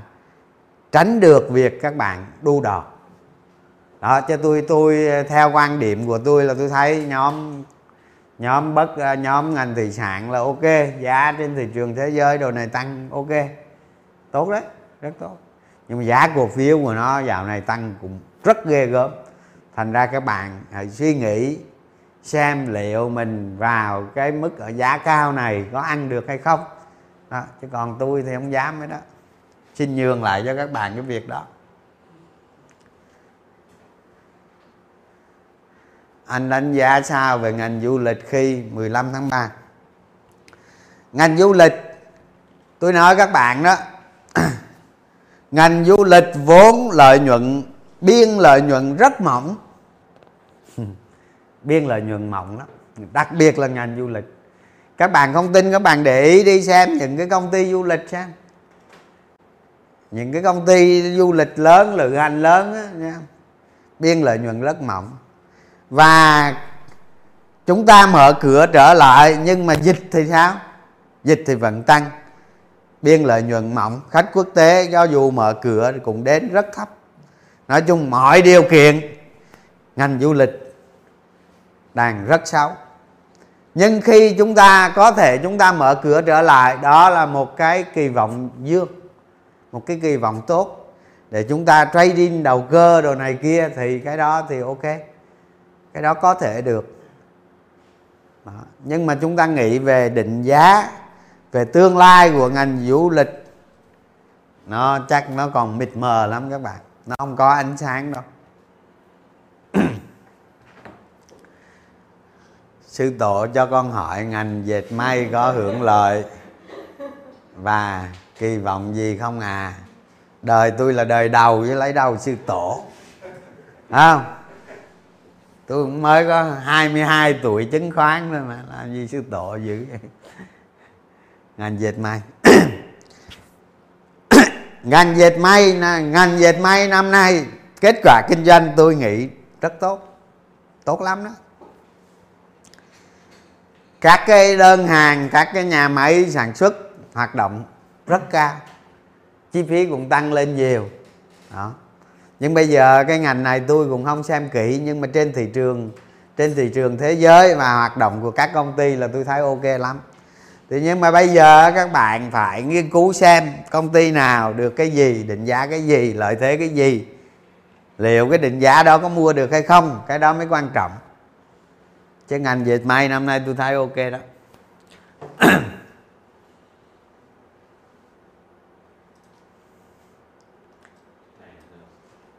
tránh được việc các bạn đu đọt. Đó, cho tôi tôi theo quan điểm của tôi là tôi thấy nhóm nhóm bất, nhóm ngành thủy sản là ok, giá trên thị trường thế giới đồ này tăng, ok. Tốt đấy, rất tốt. Nhưng mà giá cổ phiếu của nó dạo này tăng cũng rất ghê gớm thành ra các bạn hãy suy nghĩ, xem liệu mình vào cái mức ở giá cao này có ăn được hay không. Đó, chứ còn tôi thì không dám cái đó. Xin nhường lại cho các bạn cái việc đó. Anh đánh giá sao về ngành du lịch khi 15 tháng 3 ngành du lịch, tôi nói các bạn đó, ngành du lịch vốn lợi nhuận, biên lợi nhuận rất mỏng biên lợi nhuận mỏng lắm. Đặc biệt là ngành du lịch. Các bạn không tin, các bạn để ý đi xem những cái công ty du lịch xem. Những cái công ty du lịch lớn lựa hành lớn á, nha. Biên lợi nhuận rất mỏng và chúng ta mở cửa trở lại, nhưng mà dịch thì sao? Dịch thì vẫn tăng. Biên lợi nhuận mỏng khách quốc tế do dù mở cửa cũng đến rất thấp. Nói chung mọi điều kiện, ngành du lịch đang rất xấu. Nhưng khi chúng ta có thể chúng ta mở cửa trở lại, đó là một cái kỳ vọng dương, một cái kỳ vọng tốt. Để chúng ta trading đầu cơ đồ này kia thì cái đó thì ok, cái đó có thể được. Đó. nhưng mà chúng ta nghĩ về định giá, về tương lai của ngành du lịch, nó chắc nó còn mịt mờ lắm các bạn. Nó không có ánh sáng đâu. Sư tổ cho con hỏi ngành dệt may có hưởng lợi và kỳ vọng gì không à? Đời tôi là đời đầu với lấy đầu sư tổ? Không? Tôi cũng mới có 22 tuổi chứng khoán thôi mà, làm gì sư tổ dữ vậy? Ngành dệt may. Ngành dệt may ngành dệt may năm nay kết quả kinh doanh tôi nghĩ rất tốt. Tốt lắm đó các cái đơn hàng, các cái nhà máy sản xuất hoạt động rất cao. Chi phí cũng tăng lên nhiều. Đó. Nhưng bây giờ cái ngành này tôi cũng không xem kỹ, nhưng mà trên thị trường, trên thị trường thế giới và hoạt động của các công ty là tôi thấy ok lắm. Thì nhưng mà bây giờ các bạn phải nghiên cứu xem công ty nào được cái gì, định giá cái gì, lợi thế cái gì, liệu cái định giá đó có mua được hay không, cái đó mới quan trọng chứ ngành dệt may năm nay tôi thấy ok đó.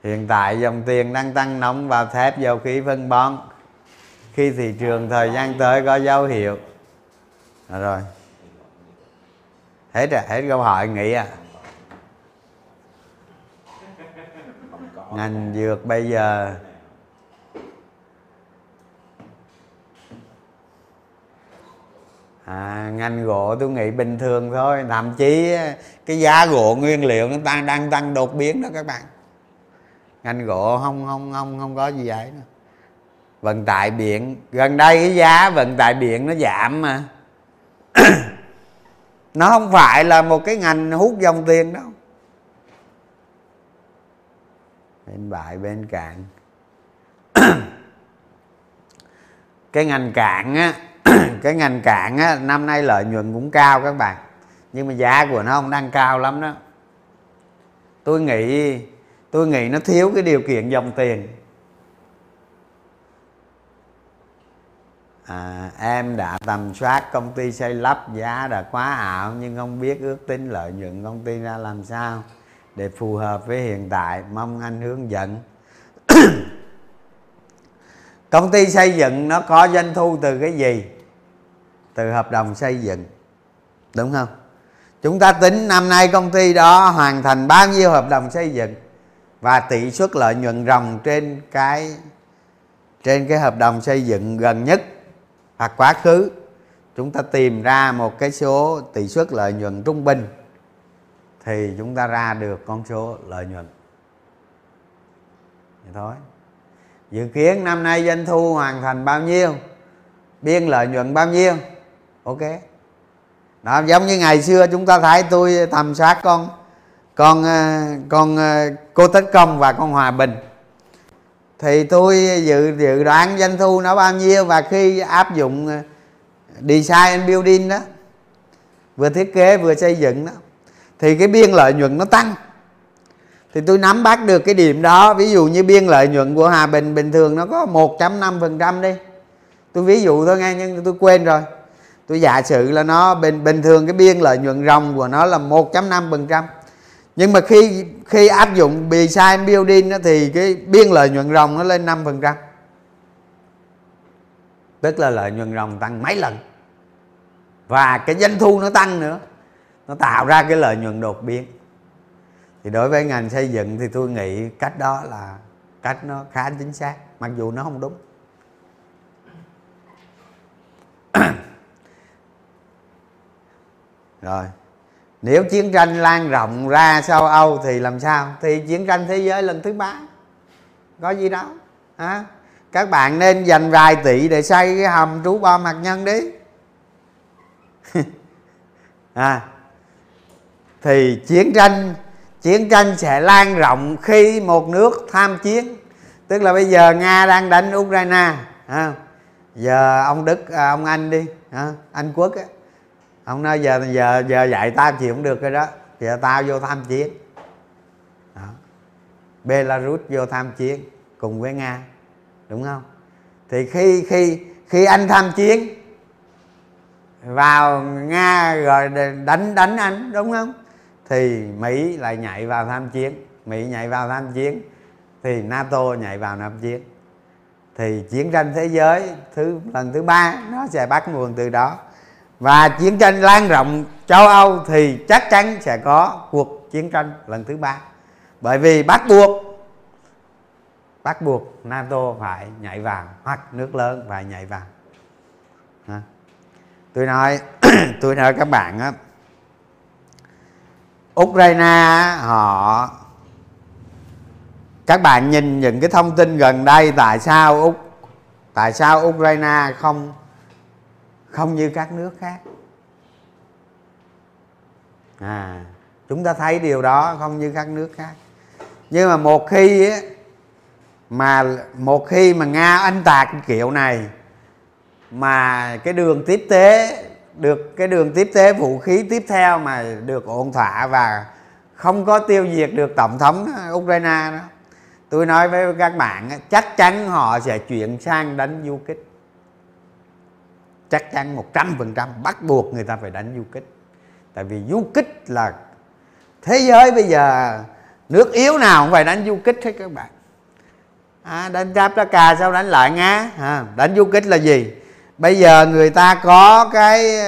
Hiện tại dòng tiền đang tăng nóng vào thép dầu khí phân bón. Khi thị trường thời gian tới có dấu hiệu. Rồi. Hết rồi hết câu hỏi nghĩ à. Ngành dược bây giờ à, ngành gỗ tôi nghĩ bình thường thôi thậm chí cái giá gỗ nguyên liệu nó tăng đang tăng đột biến đó các bạn. Ngành gỗ không không không không có gì vậy nữa vận tải biển gần đây cái giá vận tải biển nó giảm mà. Nó không phải là một cái ngành hút dòng tiền đâu. Bên bại bên cạn cái ngành cạn á cái ngành cạn á năm nay lợi nhuận cũng cao các bạn. Nhưng mà giá của nó không đang cao lắm đó. Tôi nghĩ tôi nghĩ nó thiếu cái điều kiện dòng tiền. À, em đã tầm soát công ty xây lắp giá đã quá ảo nhưng không biết ước tính lợi nhuận công ty ra làm sao để phù hợp với hiện tại. Mong anh hướng dẫn. Công ty xây dựng nó có doanh thu từ cái gì? Từ hợp đồng xây dựng. Đúng không? Chúng ta tính năm nay công ty đó hoàn thành bao nhiêu hợp đồng xây dựng và tỷ suất lợi nhuận ròng trên cái trên cái hợp đồng xây dựng gần nhất hoặc quá khứ. Chúng ta tìm ra một cái số tỷ suất lợi nhuận trung bình thì chúng ta ra được con số lợi nhuận. Vậy thôi. Dự kiến năm nay doanh thu hoàn thành bao nhiêu? Biên lợi nhuận bao nhiêu? Ok. Đó giống như ngày xưa chúng ta thấy tôi tầm soát con con ờ, con ờ, cô tấn công và con hòa bình. Thì tôi dự dự đoán doanh thu nó bao nhiêu và khi áp dụng ờ, design and building đó, vừa thiết kế vừa xây dựng đó, thì cái biên lợi nhuận nó tăng. Thì tôi nắm bắt được cái điểm đó, ví dụ như biên lợi nhuận của Hà Bình bình thường nó có 1.5% đi. Tôi ví dụ thôi nghe, nhưng tôi quên rồi tôi giả sử là nó bình bình thường cái biên lợi nhuận ròng của nó là 1.5% nhưng mà khi khi áp dụng bì sai building đó, thì cái biên lợi nhuận ròng nó lên 5% tức là lợi nhuận ròng tăng mấy lần? Và cái doanh thu nó tăng nữa. Nó tạo ra cái lợi nhuận đột biến. Thì đối với ngành xây dựng thì tôi nghĩ cách đó là cách nó khá chính xác mặc dù nó không đúng rồi. Nếu chiến tranh lan rộng ra sau âu thì làm sao? Thì chiến tranh thế giới lần thứ ba. Có gì đâu. Hả? Các bạn nên dành vài tỷ để xây cái hầm trú bom hạt nhân đi. À. Thì chiến tranh chiến tranh sẽ lan rộng khi một nước tham chiến. Tức là bây giờ nga đang đánh ukraine à, giờ ông đức à, ông anh đi à, anh quốc ấy, ông nói, giờ giờ giờ dạy tao chịu không được rồi đó. Giờ tao vô tham chiến. Đó. belarus vô tham chiến cùng với nga, đúng không? Thì khi khi khi anh tham chiến, vào nga rồi đánh đánh anh, đúng không? Thì mỹ lại nhảy vào tham chiến. Mỹ nhảy vào tham chiến, thì nato nhảy vào tham chiến. Thì chiến tranh thế giới thứ, lần thứ ba nó sẽ bắt nguồn từ đó và chiến tranh lan rộng, châu âu thì chắc chắn sẽ có cuộc chiến tranh lần thứ ba. Bởi vì bắt buộc bắt buộc nato phải nhảy vào, hoặc nước lớn phải nhảy vào. Tôi nói tôi nói các bạn á, Ukraine họ, các bạn nhìn những cái thông tin gần đây tại sao Úc, tại sao Ukraine không không như các nước khác. À chúng ta thấy điều đó không như các nước khác. Nhưng mà một khi mà một khi mà nga anh tạc kiểu này, mà cái đường tiếp tế, được cái đường tiếp tế vũ khí tiếp theo mà được ổn thỏa và không có tiêu diệt được tổng thống ờ, Ukraine đó, tôi nói với các bạn chắc chắn họ sẽ chuyển sang đánh du kích chắc chắn 100% bắt buộc người ta phải đánh du kích. Tại vì du kích là thế giới bây giờ nước yếu nào cũng phải đánh du kích hết các bạn. À, đánh giáp ra cà sao đánh lại nga à, đánh du kích là gì? Bây giờ người ta có cái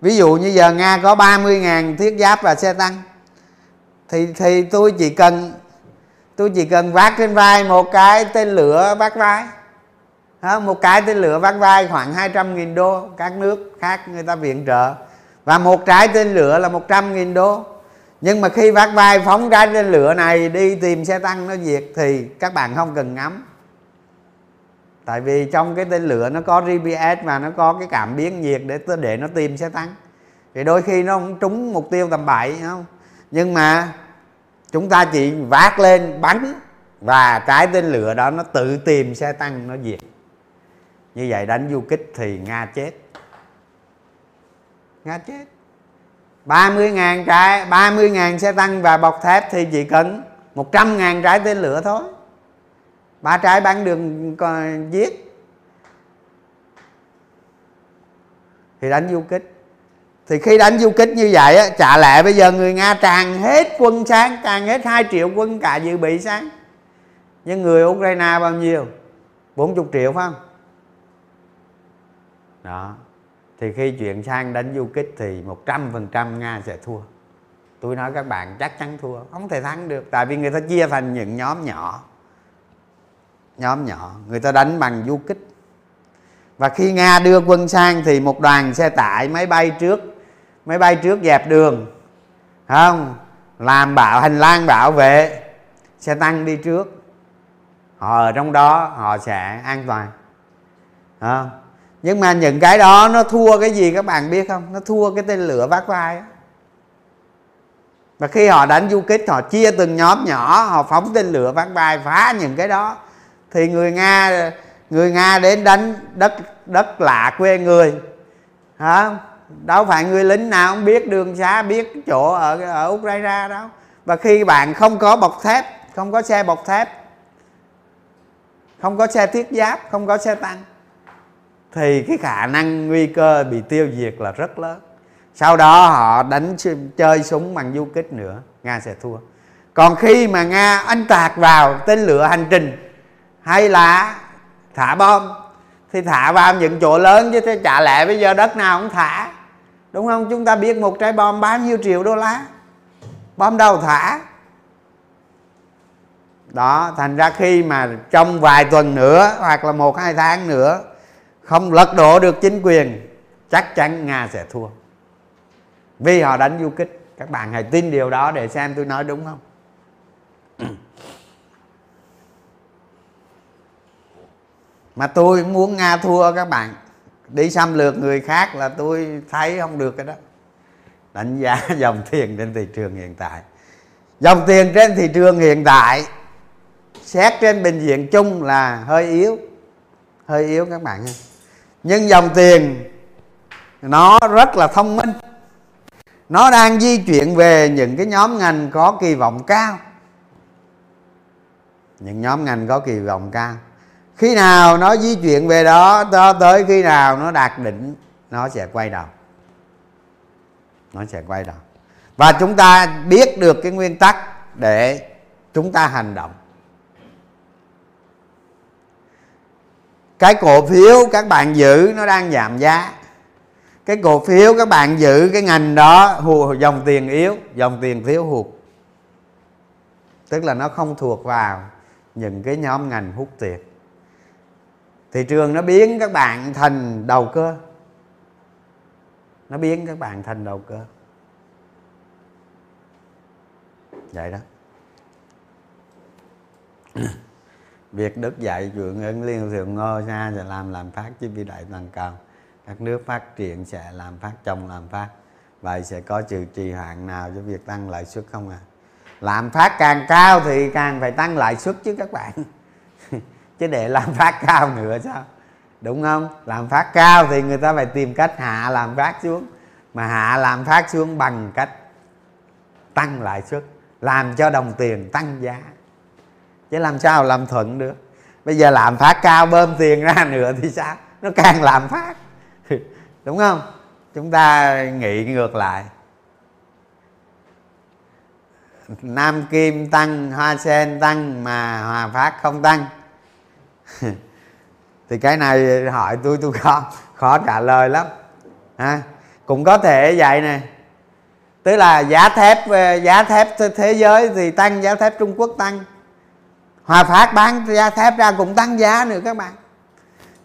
ví dụ như giờ nga có 30.000 thiết giáp và xe tăng thì thì tôi chỉ cần tôi chỉ cần vác trên vai một cái tên lửa vác vai một cái tên lửa vác vai khoảng 200 nghìn đô, các nước khác người ta viện trợ. Và một trái tên lửa là 100 nghìn đô. Nhưng mà khi vác vai phóng trái tên lửa này đi tìm xe tăng nó diệt thì các bạn không cần ngắm. Tại vì trong cái tên lửa nó có GPS và nó có cái cảm biến nhiệt để để nó tìm xe tăng. Thì đôi khi nó cũng trúng mục tiêu tầm bậy không? Nhưng mà chúng ta chỉ vác lên bắn và trái tên lửa đó nó tự tìm xe tăng nó diệt như vậy đánh du kích thì nga chết. Nga chết. 30.000 trái 30.000 xe tăng và bọc thép thì chỉ cần 100.000 trái tên lửa thôi. Ba trái bán đường còn giết. Thì đánh du kích. Thì khi đánh du kích như vậy á, chả lẽ bây giờ người nga tràn hết quân sáng, tràn hết 2 triệu quân cả dự bị sáng. Nhưng người ukraine bao nhiêu? 40 triệu phải không? Đó. Thì khi chuyển sang đánh du kích thì 100% Nga sẽ thua. Tôi nói các bạn chắc chắn thua, không thể thắng được. Tại vì người ta chia thành những nhóm nhỏ. Nhóm nhỏ, người ta đánh bằng du kích. Và khi nga đưa quân sang thì một đoàn xe tải máy bay trước máy bay trước dẹp đường. Không? Làm bảo, hành lang bảo vệ xe tăng đi trước. Họ ở trong đó, họ sẽ an toàn. Không? Nhưng mà những cái đó nó thua cái gì các bạn biết không? Nó thua cái tên lửa vác vai và khi họ đánh du kích, họ chia từng nhóm nhỏ, họ phóng tên lửa vác vai, phá những cái đó. Thì người nga người nga đến đánh đất đất lạ quê người. Hả? Đâu phải người lính nào cũng biết đường xa biết chỗ ở ở Ukraine đâu. Và khi bạn không có bọc thép, không có xe bọc thép, không có xe thiết giáp, không có xe tăng thì cái khả năng nguy cơ bị tiêu diệt là rất lớn. Sau đó họ đánh chơi súng bằng du kích nữa, nga sẽ thua. Còn khi mà nga anh tạc vào tên lửa hành trình hay là thả bom, thì thả vào những chỗ lớn chứ thế chả lẽ bây giờ đất nào cũng thả. Đúng không? Chúng ta biết một trái bom bao nhiêu triệu đô la. Bom đâu thả. Đó, thành ra khi mà trong vài tuần nữa hoặc là một hai tháng nữa không lật đổ được chính quyền, chắc chắn nga sẽ thua. Vì họ đánh du kích. Các bạn hãy tin điều đó để xem tôi nói đúng không? Mà tôi muốn nga thua, các bạn. Đi xâm lược người khác là tôi thấy không được cái đó. Đánh giá dòng tiền trên thị trường hiện tại. Dòng tiền trên thị trường hiện tại, xét trên bình diện chung là hơi yếu. Hơi yếu các bạn ha nhưng dòng tiền, nó rất là thông minh. Nó đang di chuyển về những cái nhóm ngành có kỳ vọng cao. Những nhóm ngành có kỳ vọng cao. Khi nào nó di chuyển về đó cho tới khi nào nó đạt đỉnh, nó sẽ quay đầu. Nó sẽ quay đầu. Và chúng ta biết được cái nguyên tắc để chúng ta hành động. Cái cổ phiếu các bạn giữ nó đang giảm giá. Cái cổ phiếu các bạn giữ cái ngành đó dòng tiền yếu, dòng tiền thiếu hụt. Tức là nó không thuộc vào những cái nhóm ngành hút tiền. Thị trường nó biến các bạn thành đầu cơ. Nó biến các bạn thành đầu cơ. Vậy đó việc đức dạy chuyện ứng liên thượng ngô xa sẽ làm làm phát chứ vĩ đại toàn cầu. Các nước phát triển sẽ làm phát, chồng làm phát. Vậy sẽ có trừ trì hạn nào cho việc tăng lãi suất không à làm phát càng cao thì càng phải tăng lãi suất chứ các bạn. Chứ để làm phát cao nữa sao? Đúng không? Làm phát cao thì người ta phải tìm cách hạ làm phát xuống. Mà hạ làm phát xuống bằng cách tăng lãi suất, làm cho đồng tiền tăng giá chứ làm sao làm thuận được. Bây giờ làm phát cao bơm tiền ra nữa thì sao? Nó càng làm phát. Đúng không? Chúng ta nghĩ ngược lại. Nam kim tăng hoa sen tăng mà hòa phát không tăng. Thì cái này hỏi tôi tôi khó khó trả lời lắm. À, cũng có thể vậy nè. Tức là giá thép ờ, giá thép thế giới thì tăng giá thép trung quốc tăng hòa phát bán ra, thép ra cũng tăng giá nữa các bạn.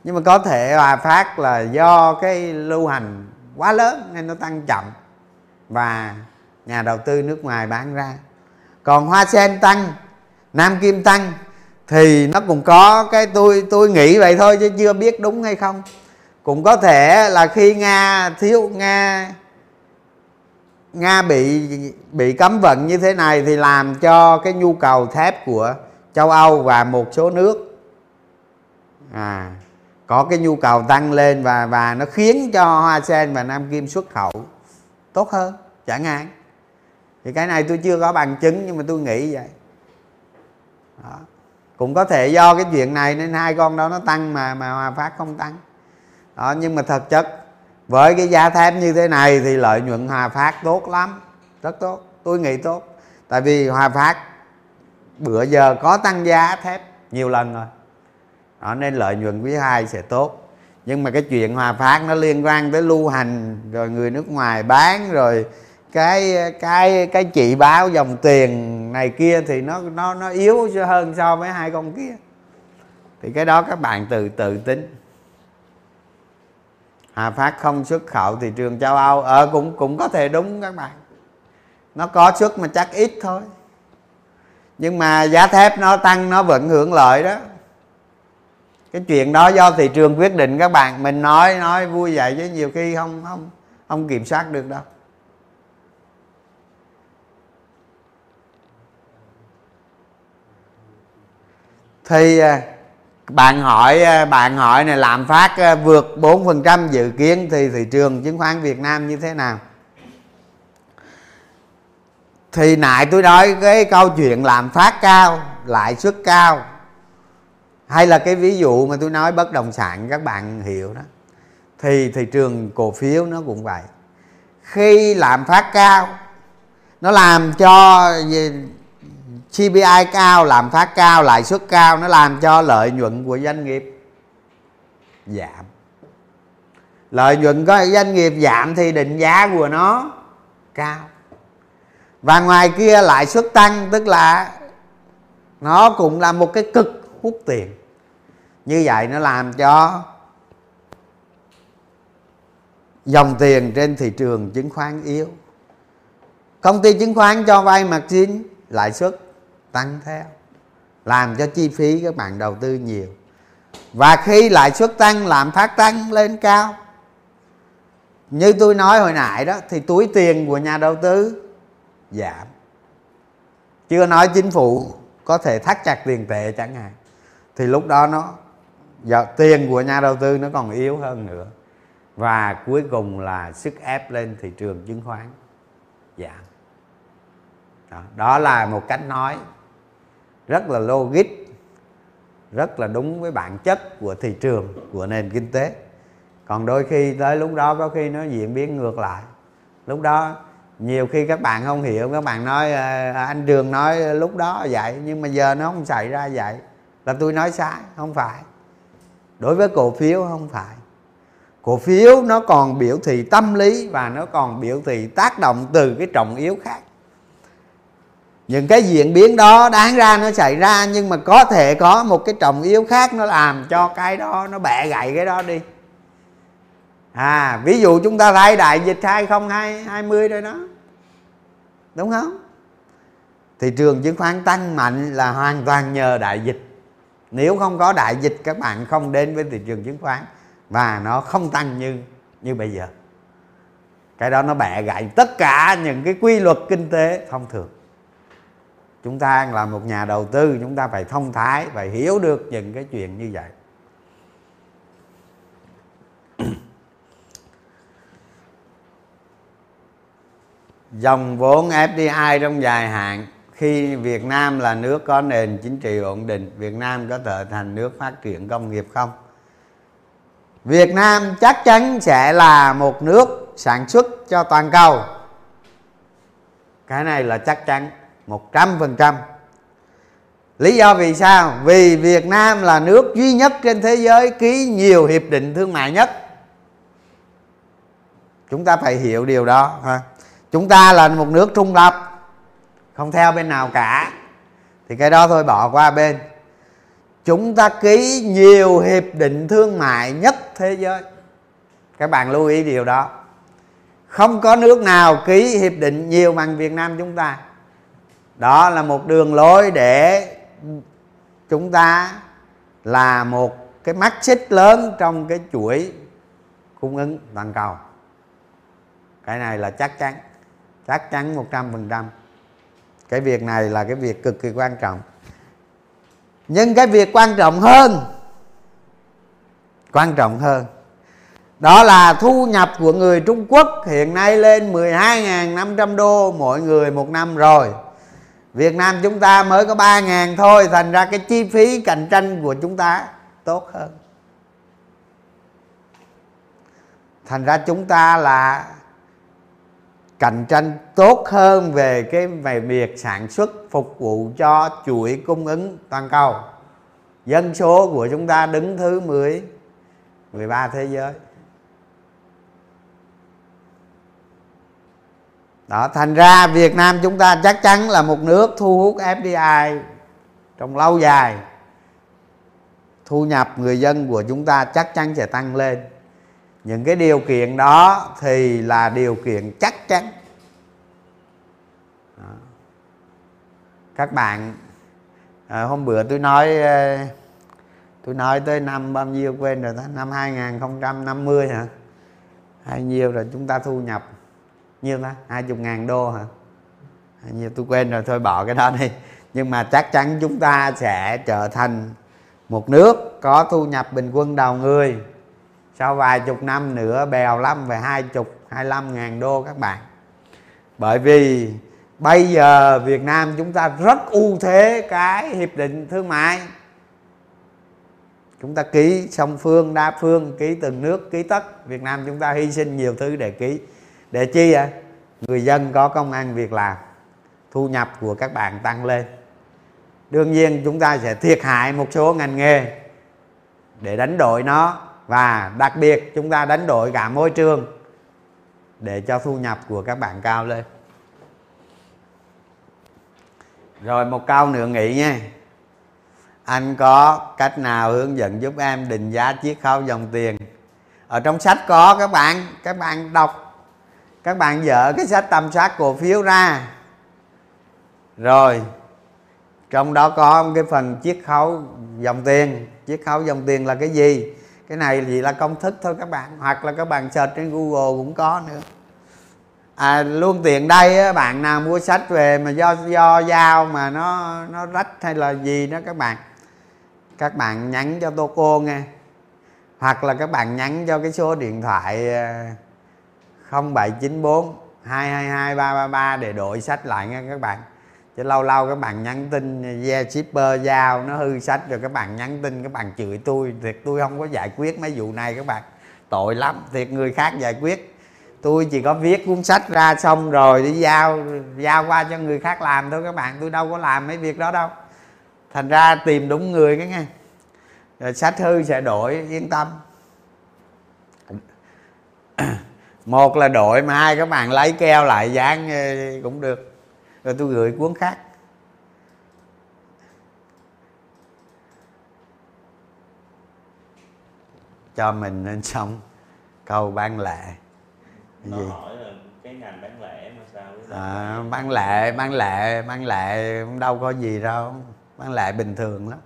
Nhưng mà có thể hòa phát là do cái lưu hành quá lớn nên nó tăng chậm và nhà đầu tư nước ngoài bán ra. Còn hoa sen tăng, nam kim tăng thì nó cũng có cái tôi tôi nghĩ vậy thôi chứ chưa biết đúng hay không. Cũng có thể là khi nga thiếu, nga nga bị bị cấm vận như thế này thì làm cho cái nhu cầu thép của châu âu và một số nước. À có cái nhu cầu tăng lên và và nó khiến cho hoa sen và nam kim xuất khẩu tốt hơn chẳng hạn thì cái này tôi chưa có bằng chứng nhưng mà tôi nghĩ vậy. Đó. cũng có thể do cái chuyện này nên hai con đó nó tăng mà mà hòa phát không tăng. Đó, nhưng mà thật chất, với cái giá thép như thế này thì lợi nhuận hòa phát tốt lắm, rất tốt, tôi nghĩ tốt. Tại vì hòa phát bữa giờ có tăng giá thép nhiều lần rồi. Đó, nên lợi nhuận quý hai sẽ tốt. Nhưng mà cái chuyện hòa phát nó liên quan tới lưu hành rồi người nước ngoài bán rồi cái cái cái chị báo dòng tiền này kia thì nó nó nó yếu hơn so với hai con kia. Thì cái đó các bạn tự tự tính. Hà Phát không xuất khẩu thị trường châu Âu. Ở ờ, cũng cũng có thể đúng các bạn. Nó có xuất mà chắc ít thôi nhưng mà giá thép nó tăng, nó vẫn hưởng lợi đó. Cái chuyện đó do thị trường quyết định, các bạn. Mình nói nói vui vậy chứ nhiều khi không không không kiểm soát được đâu. Thì à, bạn hỏi à, bạn hỏi này làm phát à, vượt 4% dự kiến thì thị trường chứng khoán Việt Nam như thế nào? Thì nãy tôi nói cái câu chuyện làm phát cao, lãi suất cao. Hay là cái ví dụ mà tôi nói bất động sản, các bạn hiểu đó. Thì thị trường cổ phiếu nó cũng vậy. Khi lạm phát cao, nó làm cho CPI cao lạm phát cao, lãi suất cao, nó làm cho lợi nhuận của doanh nghiệp giảm. Lợi nhuận của doanh nghiệp giảm thì định giá của nó cao và ngoài kia lãi suất tăng, tức là nó cũng là một cái cực hút tiền. Như vậy nó làm cho dòng tiền trên thị trường chứng khoán yếu. Công ty chứng khoán cho vay margin lãi suất tăng theo, làm cho chi phí các bạn đầu tư nhiều. Và khi lãi suất tăng làm phát tăng lên cao. Như tôi nói hồi nãy đó, thì túi tiền của nhà đầu tư giảm. Chưa nói chính phủ có thể thắt chặt tiền tệ chẳng hạn thì lúc đó nó giờ tiền của nhà đầu tư nó còn yếu hơn nữa. Và cuối cùng là sức ép lên thị trường chứng khoán giảm. Đó, đó là một cách nói rất là logic rất là đúng với bản chất của thị trường của nền kinh tế. Còn đôi khi tới lúc đó có khi nó diễn biến ngược lại. Lúc đó nhiều khi các bạn không hiểu, các bạn nói ờ, ờ, anh trường nói lúc đó vậy, nhưng mà giờ nó không xảy ra vậy. Là tôi nói sai, không phải. Đối với cổ phiếu, không phải. Cổ phiếu nó còn biểu thị tâm lý và nó còn biểu thị tác động từ cái trọng yếu khác. Những cái diễn biến đó đáng ra nó xảy ra, nhưng mà có thể có một cái trọng yếu khác nó làm cho cái đó, nó bẻ gãy cái đó đi. À ví dụ chúng ta thấy đại dịch 2020 rồi đó đúng không? Thị trường chứng khoán tăng mạnh là hoàn toàn nhờ đại dịch. Nếu không có đại dịch, các bạn không đến với thị trường chứng khoán và nó không tăng như như bây giờ. Cái đó nó bẻ gãy tất cả những cái quy luật kinh tế thông thường. Chúng ta là một nhà đầu tư, chúng ta phải thông thái, phải hiểu được những cái chuyện như vậy. Dòng vốn FDI trong dài hạn, khi Việt Nam là nước có nền chính trị ổn định, Việt Nam có trở thành nước phát triển công nghiệp không? Việt Nam chắc chắn sẽ là một nước sản xuất cho toàn cầu. Cái này là chắc chắn, một trăm phần trăm. Lý do vì sao? Vì Việt Nam là nước duy nhất trên thế giới ký nhiều hiệp định thương mại nhất. Chúng ta phải hiểu điều đó ha chúng ta là một nước trung lập, không theo bên nào cả. Thì cái đó thôi, bỏ qua bên. Chúng ta ký nhiều hiệp định thương mại nhất thế giới. Các bạn lưu ý điều đó. Không có nước nào ký hiệp định nhiều bằng việt nam chúng ta. Đó là một đường lối để chúng ta là một cái mắt xích lớn trong cái chuỗi cung ứng toàn cầu. Cái này là chắc chắn chắc chắn một trăm phần trăm. Cái việc này là cái việc cực kỳ quan trọng. Nhưng cái việc quan trọng hơn, quan trọng hơn, đó là thu nhập của người Trung Quốc hiện nay lên 12.500 đô mỗi người một năm rồi. Việt Nam chúng ta mới có 3.000 thôi, Thành ra cái chi phí cạnh tranh của chúng ta tốt hơn. Thành ra chúng ta là cạnh tranh tốt hơn về cái về việc sản xuất phục vụ cho chuỗi cung ứng toàn cầu. Dân số của chúng ta đứng thứ 10 13 thế giới. Đó, thành ra Việt Nam chúng ta chắc chắn là một nước thu hút FDI trong lâu dài. Thu nhập người dân của chúng ta chắc chắn sẽ tăng lên những cái điều kiện đó thì là điều kiện chắc chắn. Đó. các bạn à, hôm bữa tôi nói à, tôi nói tới năm bao nhiêu quên rồi đó năm 2050 hả? Hay nhiêu rồi chúng ta thu nhập? Nhiêu ta? hai chục ngàn đô hả? Hay nhiêu tôi quên rồi thôi bỏ cái đó đi. Nhưng mà chắc chắn chúng ta sẽ trở thành một nước có thu nhập bình quân đầu người sau vài chục năm nữa, bèo lắm, về hai chục, hai mươi ngàn đô các bạn. Bởi vì bây giờ Việt Nam chúng ta rất ưu thế cái hiệp định thương mại. Chúng ta ký song phương, đa phương, ký từng nước, ký tất. Việt Nam chúng ta hy sinh nhiều thứ để ký. Để chi à? người dân có công ăn việc làm. Thu nhập của các bạn tăng lên. Đương nhiên chúng ta sẽ thiệt hại một số ngành nghề để đánh đổi nó và đặc biệt chúng ta đánh đổi cả môi trường để cho thu nhập của các bạn cao lên. Rồi một câu nữa nghĩ nha. Anh có cách nào hướng dẫn giúp em định giá chiết khấu dòng tiền? Ở trong sách có các bạn các bạn đọc, các bạn dở cái sách tầm soát cổ phiếu ra. Rồi, trong đó có cái phần chiết khấu dòng tiền. Chiết khấu dòng tiền là cái gì? Cái này chỉ là công thức thôi các bạn. Hoặc là các bạn search trên google cũng có nữa. À, luôn tiện đây bạn nào mua sách về mà do do giao mà nó nó rách hay là gì đó các bạn. Các bạn nhắn cho tô cô nghe. Hoặc là các bạn nhắn cho cái số điện thoại 0794 222 333 để đổi sách lại nha các bạn chứ lâu lâu các bạn nhắn tin yeah, shipper giao nó hư sách rồi các bạn nhắn tin các bạn chửi tôi thiệt tôi không có giải quyết mấy vụ này các bạn. Tội lắm thiệt người khác giải quyết. Tôi chỉ có viết cuốn sách ra xong rồi đi giao giao qua cho người khác làm thôi các bạn. Tôi đâu có làm mấy việc đó đâu. Thành ra tìm đúng người cái nghe. Rồi sách hư sẽ đổi yên tâm. Một là đổi mà hai các bạn lấy keo lại dán cũng được rồi tôi gửi cuốn khác. Cho mình nên xong câu bán lệ nó gì? hỏi là cái ngành bán lẻ mà sao à, bán lệ bán lệ bán lệ đâu có gì đâu. Bán lệ bình thường lắm.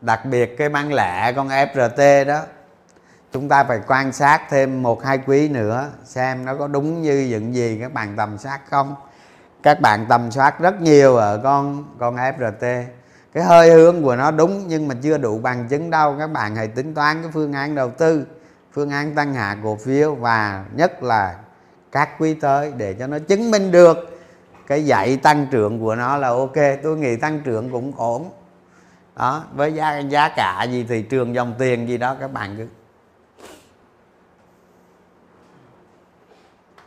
Đặc biệt cái bán lẻ con FRT đó chúng ta phải quan sát thêm một, hai quý nữa, xem nó có đúng như những gì các bạn tầm soát không. Các bạn tầm soát rất nhiều ở con con FRT cái hơi hướng của nó đúng nhưng mà chưa đủ bằng chứng đâu. Các bạn hãy tính toán cái phương án đầu tư, phương án tăng hạ cổ phiếu và nhất là các quý tới để cho nó chứng minh được cái dạy tăng trưởng của nó là ok. Tôi nghĩ tăng trưởng cũng ổn. Đó, với giá giá cả gì thị trường dòng tiền gì đó các bạn cứ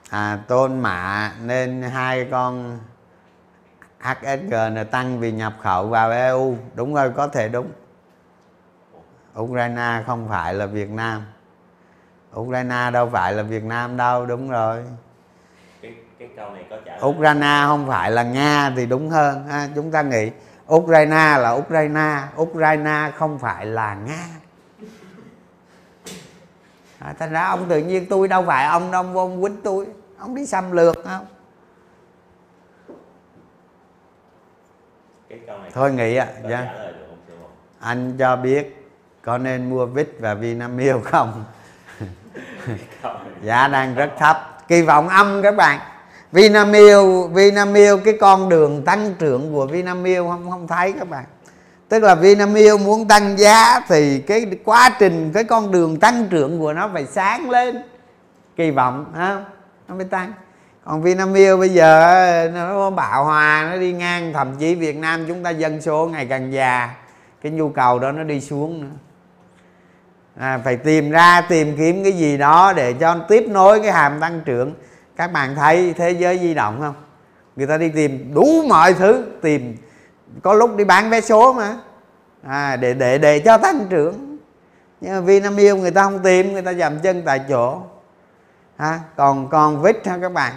à, tôn mạ nên hai con HSG này tăng vì nhập khẩu vào EU đúng rồi có thể đúng. Ukraine không phải là Việt Nam. Ukraine đâu phải là Việt Nam đâu đúng rồi. Cái, cái câu này có trả Ukraine không phải là Nga thì đúng hơn ha. chúng ta nghĩ Ukraine là Ukraine Ukraine không phải là Nga. À, thành ra ông tự nhiên tôi đâu phải ông ông ông quýnh tôi ông đi xâm lược không? Thôi nghĩ ạ có dạ. anh cho biết có nên mua vít và vinamilk không? Giá đang rất thấp. Kỳ vọng âm các bạn. Vinamilk vinamilk cái con đường tăng trưởng của vinamilk không không thấy các bạn. Tức là vinamilk muốn tăng giá thì cái quá trình cái con đường tăng trưởng của nó phải sáng lên. Kỳ vọng ha nó mới tăng. Còn vinamilk bây giờ nó bạo hòa nó đi ngang thậm chí việt nam chúng ta dân số ngày càng già. Cái nhu cầu đó nó đi xuống nữa. À, phải tìm ra tìm kiếm cái gì đó để cho tiếp nối cái hàm tăng trưởng. Các bạn thấy thế giới di động không? Người ta đi tìm đủ mọi thứ tìm. Có lúc đi bán vé số mà. À, để để để cho tăng trưởng. Nhưng mà Vinamilk người ta không tìm người ta dậm chân tại chỗ ha? Còn còn vít ha các bạn?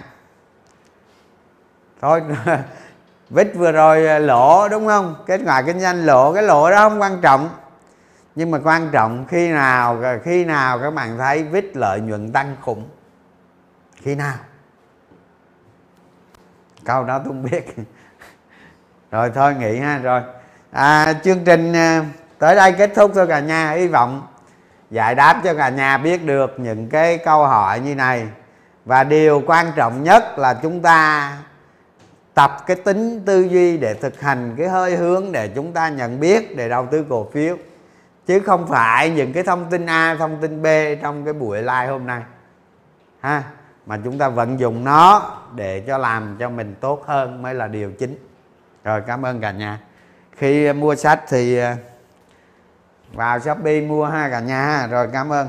Thôi vít vừa rồi lỗ đúng không? Kết quả kinh doanh lỗ cái lỗ đó không quan trọng. Nhưng mà quan trọng khi nào khi nào các bạn thấy vít lợi nhuận tăng khủng? Khi nào? Câu đó tôi không biết. Rồi thôi nghỉ ha rồi. À, chương trình à, tới đây kết thúc thôi cả nhà. Hy vọng giải đáp cho cả nhà biết được những cái câu hỏi như này. Và điều quan trọng nhất là chúng ta tập cái tính tư duy để thực hành cái hơi hướng để chúng ta nhận biết, để đầu tư cổ phiếu. Chứ không phải những cái thông tin A, thông tin B trong cái buổi live hôm nay. Ha, mà chúng ta vận dụng nó để cho làm cho mình tốt hơn mới là điều chính. Rồi, cảm ơn cả nhà. Khi mua sách thì vào shopee mua ha cả nhà rồi cảm ơn.